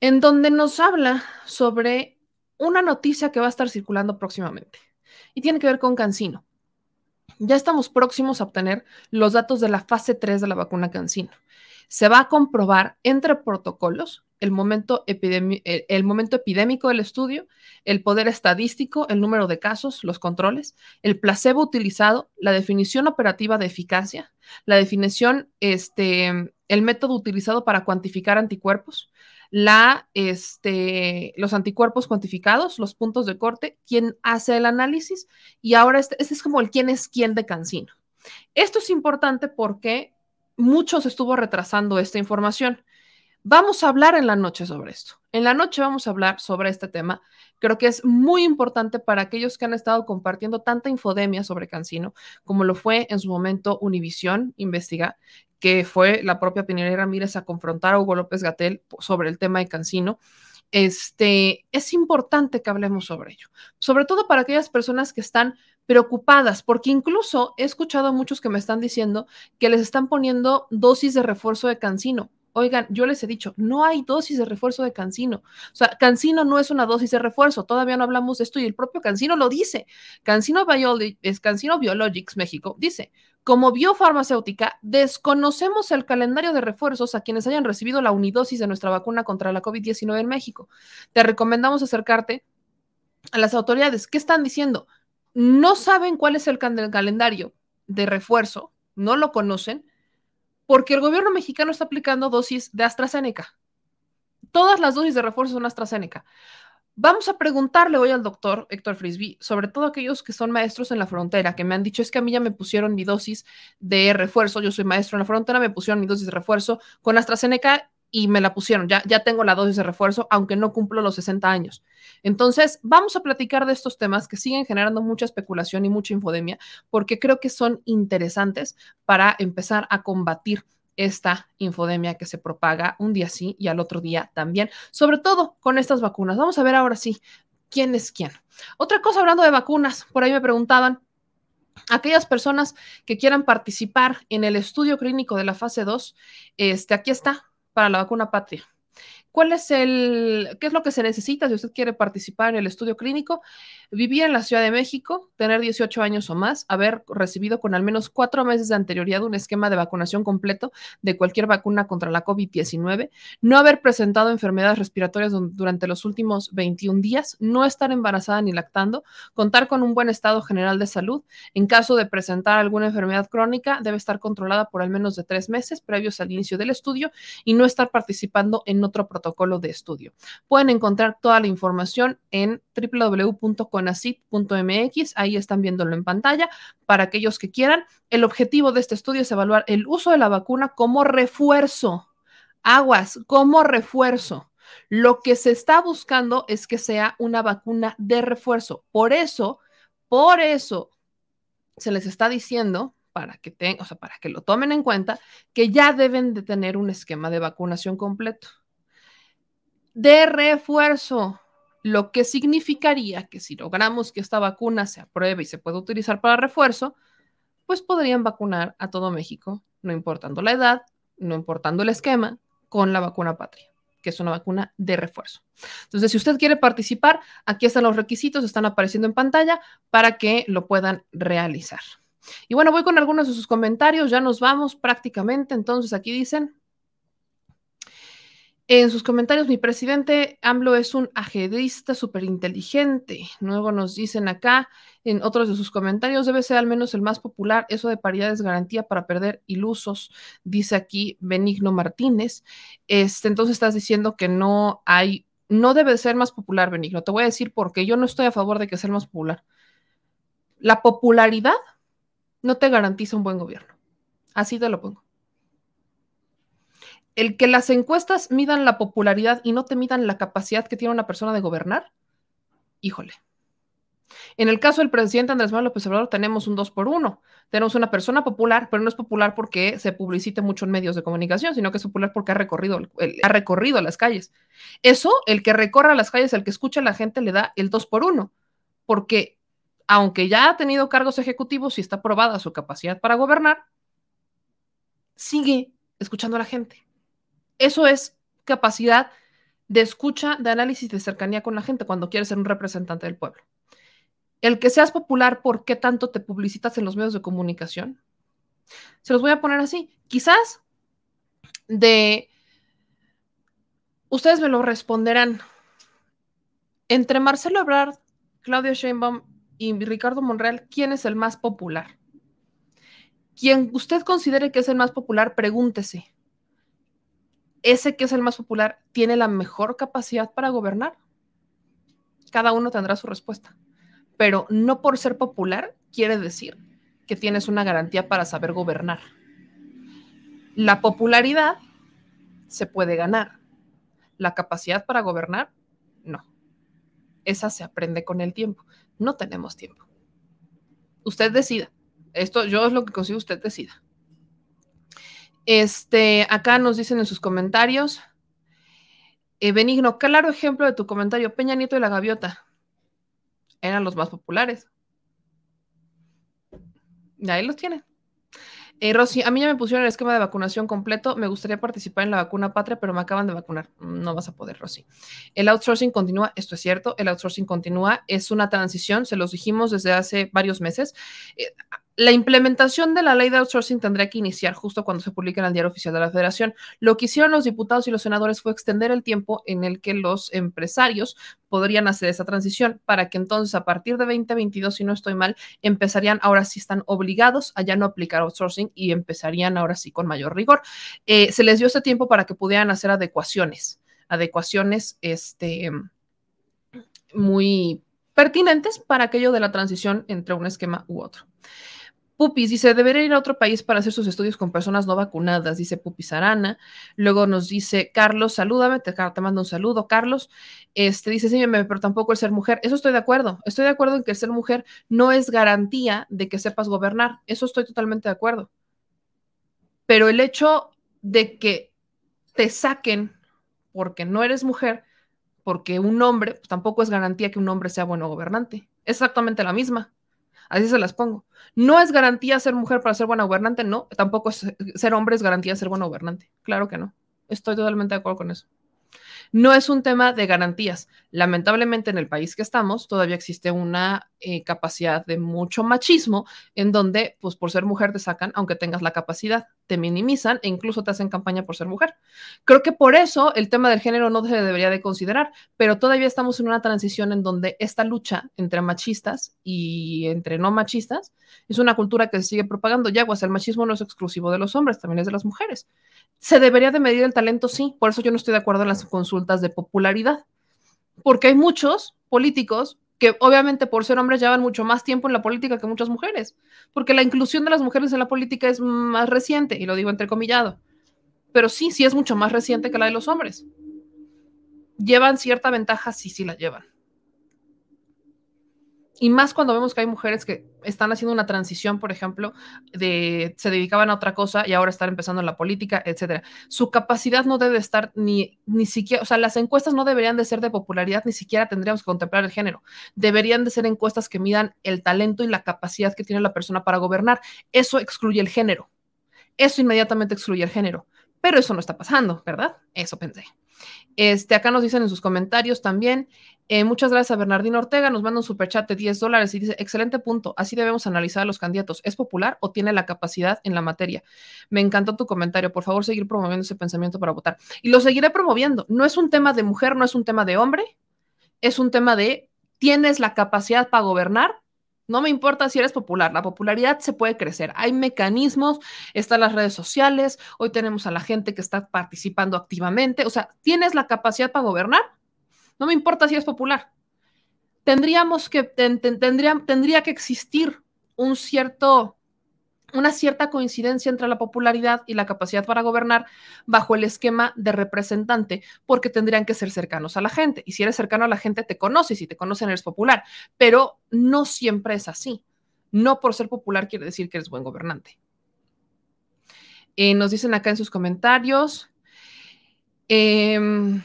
en donde nos habla sobre una noticia que va a estar circulando próximamente y tiene que ver con Cancino. Ya estamos próximos a obtener los datos de la fase 3 de la vacuna Cancino. Se va a comprobar entre protocolos el momento, el momento epidémico del estudio, el poder estadístico, el número de casos, los controles, el placebo utilizado, la definición operativa de eficacia, la definición, este, el método utilizado para cuantificar anticuerpos, la, este, los anticuerpos cuantificados, los puntos de corte, quién hace el análisis y ahora este, este es como el quién es quién de Cancino. Esto es importante porque muchos estuvo retrasando esta información. Vamos a hablar en la noche sobre esto. En la noche vamos a hablar sobre este tema. Creo que es muy importante para aquellos que han estado compartiendo tanta infodemia sobre Cancino, como lo fue en su momento Univisión Investiga, que fue la propia Pineda Ramírez a confrontar a Hugo López Gatel sobre el tema de Cancino. Este, es importante que hablemos sobre ello, sobre todo para aquellas personas que están preocupadas, porque incluso he escuchado a muchos que me están diciendo que les están poniendo dosis de refuerzo de Cancino. Oigan, yo les he dicho, no hay dosis de refuerzo de Cancino. O sea, Cancino no es una dosis de refuerzo. Todavía no hablamos de esto y el propio Cancino lo dice. Cancino, es Cancino Biologics México dice, como biofarmacéutica, desconocemos el calendario de refuerzos a quienes hayan recibido la unidosis de nuestra vacuna contra la COVID-19 en México. Te recomendamos acercarte a las autoridades. ¿Qué están diciendo? No saben cuál es el calendario de refuerzo, no lo conocen porque el gobierno mexicano está aplicando dosis de AstraZeneca. Todas las dosis de refuerzo son AstraZeneca. Vamos a preguntarle hoy al doctor Héctor Frisby, sobre todo aquellos que son maestros en la frontera, que me han dicho es que a mí ya me pusieron mi dosis de refuerzo, yo soy maestro en la frontera, me pusieron mi dosis de refuerzo con AstraZeneca y me la pusieron, ya, ya tengo la dosis de refuerzo, aunque no cumplo los 60 años. Entonces, vamos a platicar de estos temas que siguen generando mucha especulación y mucha infodemia, porque creo que son interesantes para empezar a combatir esta infodemia que se propaga un día sí y al otro día también, sobre todo con estas vacunas. Vamos a ver ahora sí quién es quién. Otra cosa hablando de vacunas, por ahí me preguntaban, aquellas personas que quieran participar en el estudio clínico de la fase 2, este, aquí está para la vacuna patria. ¿Cuál es el, qué es lo que se necesita si usted quiere participar en el estudio clínico? Vivir en la Ciudad de México, tener 18 años o más, haber recibido con al menos cuatro meses de anterioridad un esquema de vacunación completo de cualquier vacuna contra la COVID-19, no haber presentado enfermedades respiratorias durante los últimos 21 días, no estar embarazada ni lactando, contar con un buen estado general de salud. En caso de presentar alguna enfermedad crónica, debe estar controlada por al menos de tres meses previos al inicio del estudio y no estar participando en otro protocolo protocolo de estudio. Pueden encontrar toda la información en www.conacit.mx, ahí están viéndolo en pantalla, para aquellos que quieran. El objetivo de este estudio es evaluar el uso de la vacuna como refuerzo. Aguas, como refuerzo. Lo que se está buscando es que sea una vacuna de refuerzo. Por eso, por eso se les está diciendo para que o sea, para que lo tomen en cuenta, que ya deben de tener un esquema de vacunación completo de refuerzo, lo que significaría que si logramos que esta vacuna se apruebe y se pueda utilizar para refuerzo, pues podrían vacunar a todo México, no importando la edad, no importando el esquema, con la vacuna patria, que es una vacuna de refuerzo. Entonces, si usted quiere participar, aquí están los requisitos, están apareciendo en pantalla para que lo puedan realizar. Y bueno, voy con algunos de sus comentarios, ya nos vamos prácticamente, entonces aquí dicen, en sus comentarios, mi presidente AMLO es un ajedrista súper inteligente. Luego nos dicen acá, en otros de sus comentarios, debe ser al menos el más popular. Eso de paridad es garantía para perder ilusos, dice aquí Benigno Martínez. Este, entonces estás diciendo que no hay, no debe ser más popular, Benigno. Te voy a decir porque yo no estoy a favor de que sea el más popular. La popularidad no te garantiza un buen gobierno. Así te lo pongo el que las encuestas midan la popularidad y no te midan la capacidad que tiene una persona de gobernar, híjole. En el caso del presidente Andrés Manuel López Obrador tenemos un 2 por 1. Tenemos una persona popular, pero no es popular porque se publicite mucho en medios de comunicación, sino que es popular porque ha recorrido, las calles. Eso, el que recorra las calles, el que escucha a la gente, le da el 2 por 1, porque aunque ya ha tenido cargos ejecutivos y está probada su capacidad para gobernar, sigue escuchando a la gente. Eso es capacidad de escucha, de análisis, de cercanía con la gente cuando quieres ser un representante del pueblo. El que seas popular, ¿por qué tanto te publicitas en los medios de comunicación? Se los voy a poner así. Quizás de... Ustedes me lo responderán. Entre Marcelo Ebrard, Claudio Sheinbaum y Ricardo Monreal, ¿quién es el más popular? Quien usted considere que es el más popular, pregúntese, ese que es el más popular tiene la mejor capacidad para gobernar? Cada uno tendrá su respuesta. Pero no por ser popular quiere decir que tienes una garantía para saber gobernar. La popularidad se puede ganar. La capacidad para gobernar, no. Esa se aprende con el tiempo. No tenemos tiempo. Usted decida. Esto yo es lo que consigo, usted decida. Este, acá nos dicen en sus comentarios. Eh, Benigno, claro ejemplo de tu comentario. Peña Nieto y la Gaviota eran los más populares. Y ahí los tienen. Eh, Rosy, a mí ya me pusieron el esquema de vacunación completo. Me gustaría participar en la vacuna patria, pero me acaban de vacunar. No vas a poder, Rosy. El outsourcing continúa, esto es cierto, el outsourcing continúa. Es una transición, se los dijimos desde hace varios meses. Eh, la implementación de la ley de outsourcing tendría que iniciar justo cuando se publique en el diario oficial de la Federación. Lo que hicieron los diputados y los senadores fue extender el tiempo en el que los empresarios podrían hacer esa transición para que entonces a partir de 2022, si no estoy mal, empezarían, ahora sí están obligados a ya no aplicar outsourcing y empezarían ahora sí con mayor rigor. Eh, se les dio ese tiempo para que pudieran hacer adecuaciones, adecuaciones este, muy pertinentes para aquello de la transición entre un esquema u otro. Pupis dice, debería ir a otro país para hacer sus estudios con personas no vacunadas, dice Pupis Arana. Luego nos dice, Carlos, salúdame, te, te mando un saludo, Carlos. Este dice, sí, pero tampoco el ser mujer. Eso estoy de acuerdo. Estoy de acuerdo en que el ser mujer no es garantía de que sepas gobernar. Eso estoy totalmente de acuerdo. Pero el hecho de que te saquen porque no eres mujer, porque un hombre pues, tampoco es garantía que un hombre sea bueno gobernante. Exactamente la misma. Así se las pongo. No es garantía ser mujer para ser buena gobernante, no. Tampoco ser hombre es garantía ser buena gobernante. Claro que no. Estoy totalmente de acuerdo con eso. No es un tema de garantías. Lamentablemente en el país que estamos todavía existe una eh, capacidad de mucho machismo en donde, pues por ser mujer te sacan, aunque tengas la capacidad, te minimizan e incluso te hacen campaña por ser mujer. Creo que por eso el tema del género no se debería de considerar, pero todavía estamos en una transición en donde esta lucha entre machistas y entre no machistas es una cultura que se sigue propagando. Ya, pues el machismo no es exclusivo de los hombres, también es de las mujeres. ¿Se debería de medir el talento? Sí, por eso yo no estoy de acuerdo en las consultas de popularidad, porque hay muchos políticos que obviamente por ser hombres llevan mucho más tiempo en la política que muchas mujeres, porque la inclusión de las mujeres en la política es más reciente, y lo digo entrecomillado, pero sí, sí es mucho más reciente que la de los hombres. ¿Llevan cierta ventaja? Sí, sí la llevan. Y más cuando vemos que hay mujeres que están haciendo una transición, por ejemplo, de se dedicaban a otra cosa y ahora están empezando en la política, etcétera. Su capacidad no debe estar ni, ni siquiera, o sea, las encuestas no deberían de ser de popularidad, ni siquiera tendríamos que contemplar el género. Deberían de ser encuestas que midan el talento y la capacidad que tiene la persona para gobernar. Eso excluye el género. Eso inmediatamente excluye el género. Pero eso no está pasando, ¿verdad? Eso pensé. Este, acá nos dicen en sus comentarios también, eh, muchas gracias a Bernardino Ortega, nos manda un superchat de 10 dólares y dice, excelente punto, así debemos analizar a los candidatos, ¿es popular o tiene la capacidad en la materia? Me encantó tu comentario, por favor seguir promoviendo ese pensamiento para votar. Y lo seguiré promoviendo, no es un tema de mujer, no es un tema de hombre, es un tema de, ¿tienes la capacidad para gobernar? No me importa si eres popular, la popularidad se puede crecer. Hay mecanismos, están las redes sociales, hoy tenemos a la gente que está participando activamente. O sea, ¿tienes la capacidad para gobernar? No me importa si eres popular. Tendríamos que, tendría, tendría que existir un cierto una cierta coincidencia entre la popularidad y la capacidad para gobernar bajo el esquema de representante, porque tendrían que ser cercanos a la gente. Y si eres cercano a la gente, te conoces, y si te conocen, eres popular. Pero no siempre es así. No por ser popular quiere decir que eres buen gobernante. Eh, nos dicen acá en sus comentarios. Em,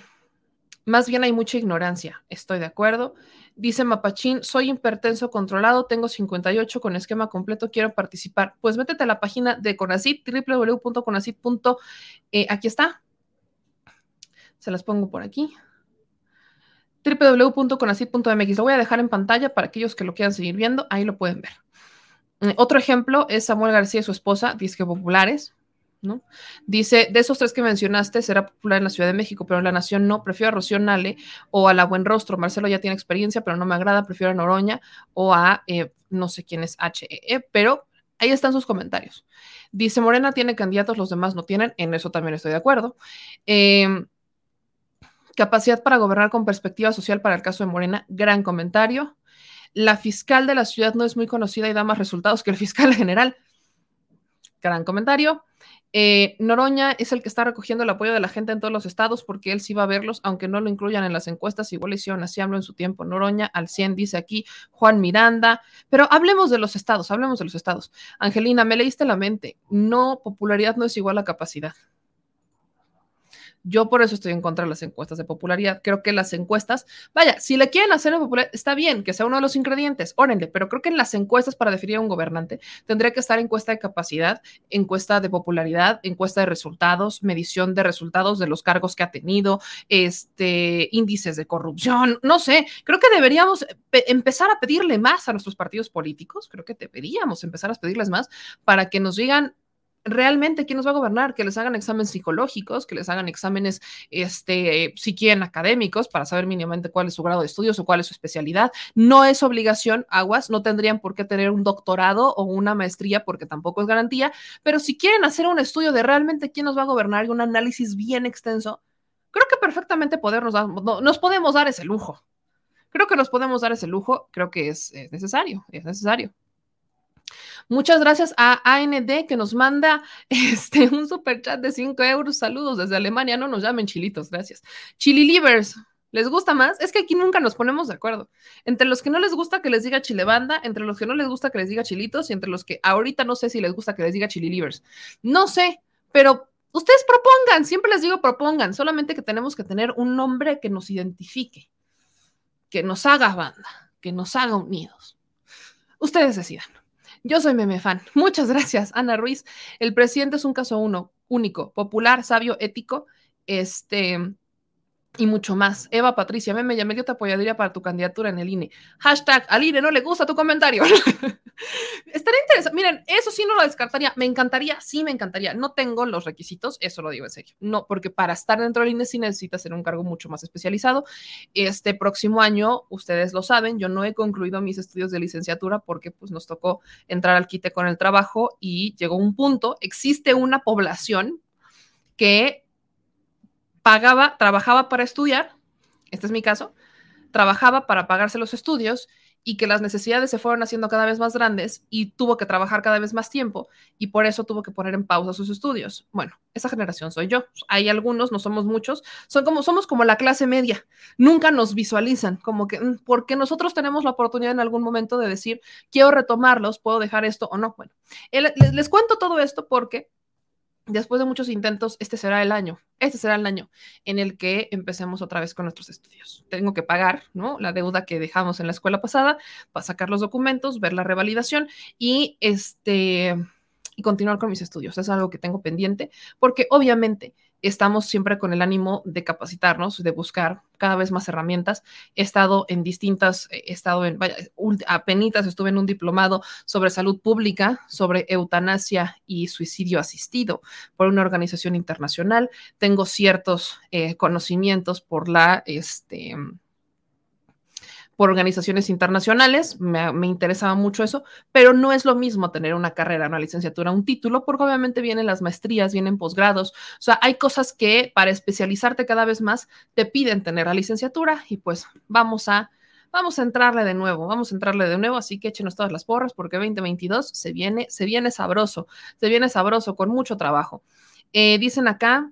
más bien hay mucha ignorancia, estoy de acuerdo. Dice Mapachín, soy hipertenso controlado, tengo 58 con esquema completo, quiero participar. Pues métete a la página de Conacit, www.conacit. Eh, aquí está. Se las pongo por aquí. www.conacit.mx. Lo voy a dejar en pantalla para aquellos que lo quieran seguir viendo. Ahí lo pueden ver. Eh, otro ejemplo es Samuel García y su esposa, disque populares. Dice, de esos tres que mencionaste, será popular en la Ciudad de México, pero en la Nación no. Prefiero a Rocío Nale o a la Buen Rostro. Marcelo ya tiene experiencia, pero no me agrada. Prefiero a Noroña o a eh, no sé quién es HEE, e, pero ahí están sus comentarios. Dice, Morena tiene candidatos, los demás no tienen. En eso también estoy de acuerdo. Em, capacidad para gobernar con perspectiva social para el caso de Morena, gran comentario. La fiscal de la ciudad no es muy conocida y da más resultados que el fiscal general. Gran comentario. Eh, Noroña es el que está recogiendo el apoyo de la gente en todos los estados porque él sí va a verlos, aunque no lo incluyan en las encuestas, igual hicieron así hablo en su tiempo. Noroña al 100 dice aquí Juan Miranda, pero hablemos de los estados, hablemos de los estados. Angelina, me leíste la mente, no, popularidad no es igual a capacidad. Yo por eso estoy en contra de las encuestas de popularidad. Creo que las encuestas, vaya, si le quieren hacer en popularidad, está bien que sea uno de los ingredientes, órenle, pero creo que en las encuestas para definir a un gobernante tendría que estar encuesta de capacidad, encuesta de popularidad, encuesta de resultados, medición de resultados de los cargos que ha tenido, este, índices de corrupción, no sé, creo que deberíamos empezar a pedirle más a nuestros partidos políticos, creo que deberíamos empezar a pedirles más para que nos digan realmente quién nos va a gobernar, que les hagan exámenes psicológicos, que les hagan exámenes, este, si quieren, académicos, para saber mínimamente cuál es su grado de estudios o cuál es su especialidad. No es obligación, aguas, no tendrían por qué tener un doctorado o una maestría porque tampoco es garantía, pero si quieren hacer un estudio de realmente quién nos va a gobernar y un análisis bien extenso, creo que perfectamente nos podemos dar ese lujo. Creo que nos podemos dar ese lujo, creo que es necesario, es necesario. Muchas gracias a AND que nos manda este, un super chat de 5 euros. Saludos desde Alemania. No nos llamen chilitos, gracias. Chili Livers. ¿Les gusta más? Es que aquí nunca nos ponemos de acuerdo. Entre los que no les gusta que les diga chile banda, entre los que no les gusta que les diga chilitos y entre los que ahorita no sé si les gusta que les diga chili livers. No sé, pero ustedes propongan, siempre les digo propongan, solamente que tenemos que tener un nombre que nos identifique, que nos haga banda, que nos haga unidos. Ustedes decidan. Yo soy meme fan. Muchas gracias, Ana Ruiz. El presidente es un caso uno, único, popular, sabio, ético, este, y mucho más. Eva Patricia, ya me dio te apoyaría para tu candidatura en el INE. Hashtag, al INE no le gusta tu comentario. Estaría interesante. Miren, eso sí no lo descartaría. Me encantaría, sí me encantaría. No tengo los requisitos, eso lo digo en serio. No, porque para estar dentro del INE sí necesita ser un cargo mucho más especializado. Este próximo año, ustedes lo saben, yo no he concluido mis estudios de licenciatura porque pues nos tocó entrar al quite con el trabajo y llegó un punto, existe una población que pagaba, trabajaba para estudiar, este es mi caso, trabajaba para pagarse los estudios y que las necesidades se fueron haciendo cada vez más grandes y tuvo que trabajar cada vez más tiempo y por eso tuvo que poner en pausa sus estudios. Bueno, esa generación soy yo. Hay algunos, no somos muchos, son como somos como la clase media. Nunca nos visualizan como que mm, porque nosotros tenemos la oportunidad en algún momento de decir, quiero retomarlos, puedo dejar esto o no. Bueno, les, les cuento todo esto porque después de muchos intentos, este será el año, este será el año en el que empecemos otra vez con nuestros estudios. Tengo que pagar, ¿no? La deuda que dejamos en la escuela pasada para sacar los documentos, ver la revalidación y este y continuar con mis estudios. Es algo que tengo pendiente porque obviamente estamos siempre con el ánimo de capacitarnos, de buscar cada vez más herramientas. He estado en distintas, he estado en, vaya, apenas estuve en un diplomado sobre salud pública, sobre eutanasia y suicidio asistido por una organización internacional. Tengo ciertos eh, conocimientos por la, este, por organizaciones internacionales, me, interesaba mucho eso, pero no es lo mismo tener una carrera, una licenciatura, un título, porque obviamente vienen las maestrías, vienen posgrados, o sea, hay cosas que para especializarte cada vez más te piden tener la licenciatura y pues vamos a, vamos a entrarle de nuevo, vamos a entrarle de nuevo, así que échenos todas las porras porque 2022 se viene, se viene sabroso, se viene sabroso con mucho trabajo. Eh, dicen acá,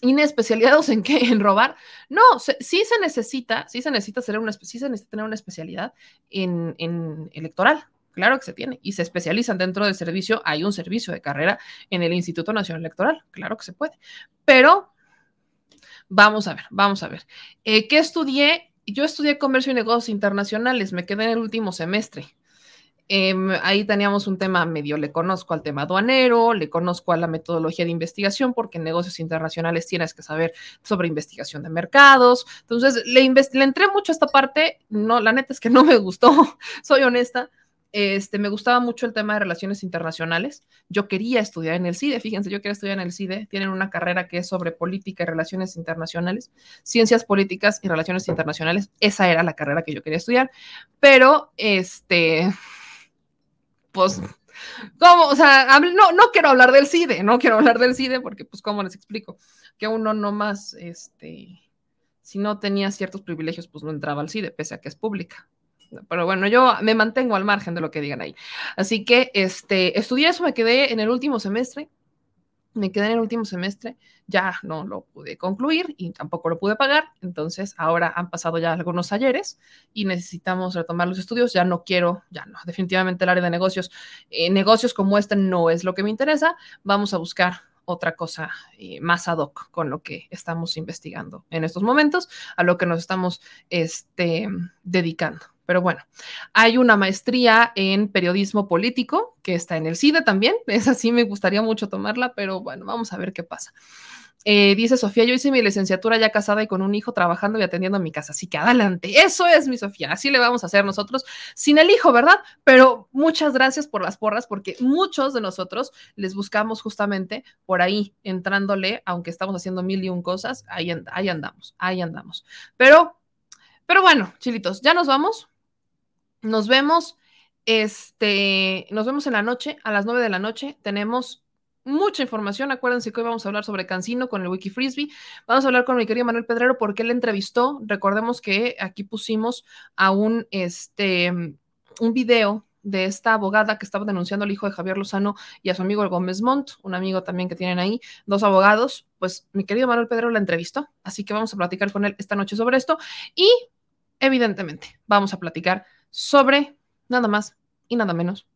inespecializados en qué? En robar. No, sí se necesita, sí se necesita ser una, sí se necesita tener una especialidad en, en, electoral. Claro que se tiene. Y se especializan dentro del servicio. Hay un servicio de carrera en el Instituto Nacional Electoral. Claro que se puede. Pero vamos a ver, vamos a ver. Eh, ¿Qué estudié? Yo estudié comercio y negocios internacionales. Me quedé en el último semestre. Em, ahí teníamos un tema medio, le conozco al tema aduanero, le conozco a la metodología de investigación, porque en negocios internacionales tienes que saber sobre investigación de mercados. Entonces, le, le entré mucho a esta parte, no, la neta es que no me gustó, soy honesta. Este, me gustaba mucho el tema de relaciones internacionales. Yo quería estudiar en el CIDE, fíjense, yo quería estudiar en el CIDE. Tienen una carrera que es sobre política y relaciones internacionales, ciencias políticas y relaciones internacionales. Esa era la carrera que yo quería estudiar, pero este, pues, ¿cómo? O sea, no, no quiero hablar del CIDE, no quiero hablar del CIDE porque, pues, ¿cómo les explico? Que uno no más, este, si no tenía ciertos privilegios, pues no entraba al CIDE, pese a que es pública. Pero bueno, yo me mantengo al margen de lo que digan ahí. Así que, este, estudié eso, me quedé en el último semestre me quedé en el último semestre, ya no lo pude concluir y tampoco lo pude pagar, entonces ahora han pasado ya algunos ayeres y necesitamos retomar los estudios, ya no quiero, ya no, definitivamente el área de negocios, eh, negocios como este no es lo que me interesa, vamos a buscar otra cosa eh, más ad hoc con lo que estamos investigando en estos momentos, a lo que nos estamos este, dedicando. Pero bueno, hay una maestría en periodismo político que está en el CIDE también. Esa sí me gustaría mucho tomarla, pero bueno, vamos a ver qué pasa. Eh, dice Sofía, yo hice mi licenciatura ya casada y con un hijo trabajando y atendiendo a mi casa. Así que adelante, eso es mi Sofía, así le vamos a hacer nosotros sin el hijo, ¿verdad? Pero muchas gracias por las porras, porque muchos de nosotros les buscamos justamente por ahí, entrándole, aunque estamos haciendo mil y un cosas, ahí, ahí andamos, ahí andamos. Pero, pero bueno, chilitos, ya nos vamos. Nos vemos, este, nos vemos en la noche, a las nueve de la noche. Tenemos mucha información. Acuérdense que hoy vamos a hablar sobre Cancino con el Wiki Frisbee. Vamos a hablar con mi querido Manuel Pedrero porque él entrevistó. Recordemos que aquí pusimos a un, este, un video de esta abogada que estaba denunciando al hijo de Javier Lozano y a su amigo el Gómez Montt, un amigo también que tienen ahí, dos abogados. Pues mi querido Manuel Pedrero la entrevistó, así que vamos a platicar con él esta noche sobre esto y evidentemente vamos a platicar sobre nada más y nada menos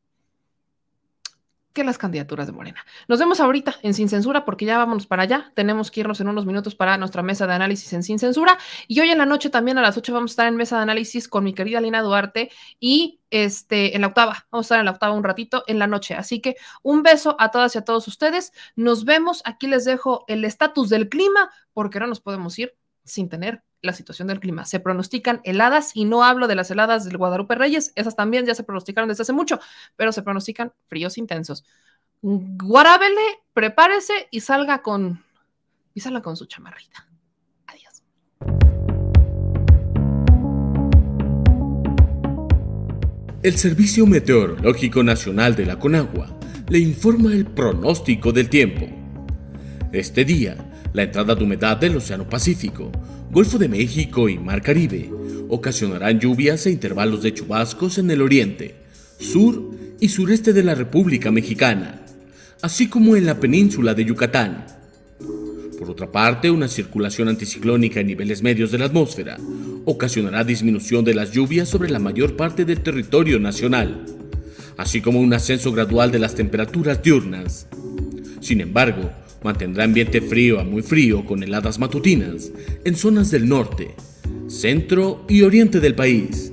que las candidaturas de Morena. Nos vemos ahorita en Sin Censura porque ya vámonos para allá. Tenemos que irnos en unos minutos para nuestra mesa de análisis en Sin Censura. Y hoy en la noche también a las 8 vamos a estar en mesa de análisis con mi querida Lina Duarte y este, en la octava. Vamos a estar en la octava un ratito en la noche. Así que un beso a todas y a todos ustedes. Nos vemos. Aquí les dejo el estatus del clima porque no nos podemos ir sin tener la situación del clima. Se pronostican heladas y no hablo de las heladas del Guadalupe Reyes, esas también ya se pronosticaron desde hace mucho, pero se pronostican fríos intensos. Guarábele, prepárese y salga con y salga con su chamarrita. Adiós. El Servicio Meteorológico Nacional de la Conagua le informa el pronóstico del tiempo. Este día, la entrada de humedad del Océano Pacífico, Golfo de México y Mar Caribe ocasionarán lluvias e intervalos de chubascos en el oriente, sur y sureste de la República Mexicana, así como en la península de Yucatán. Por otra parte, una circulación anticiclónica en niveles medios de la atmósfera ocasionará disminución de las lluvias sobre la mayor parte del territorio nacional, así como un ascenso gradual de las temperaturas diurnas. Sin embargo, mantendrá ambiente frío a muy frío con heladas matutinas en zonas del norte, centro y oriente del país.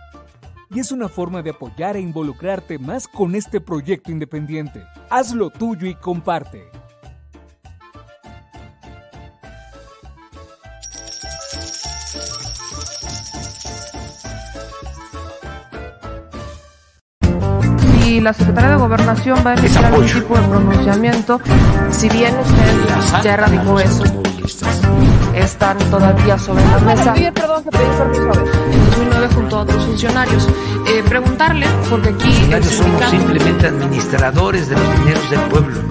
Y es una forma de apoyar e involucrarte más con este proyecto independiente. Hazlo tuyo y comparte. Si la Secretaría de Gobernación va a emitir algún tipo de pronunciamiento, si bien usted ya erradicó eso, están todavía sobre la mesa. Pide perdón que pedí permiso. En 2009 junto a otros funcionarios. Eh, preguntarle, porque aquí... Funcionarios somos simplemente administradores de los dineros del pueblo.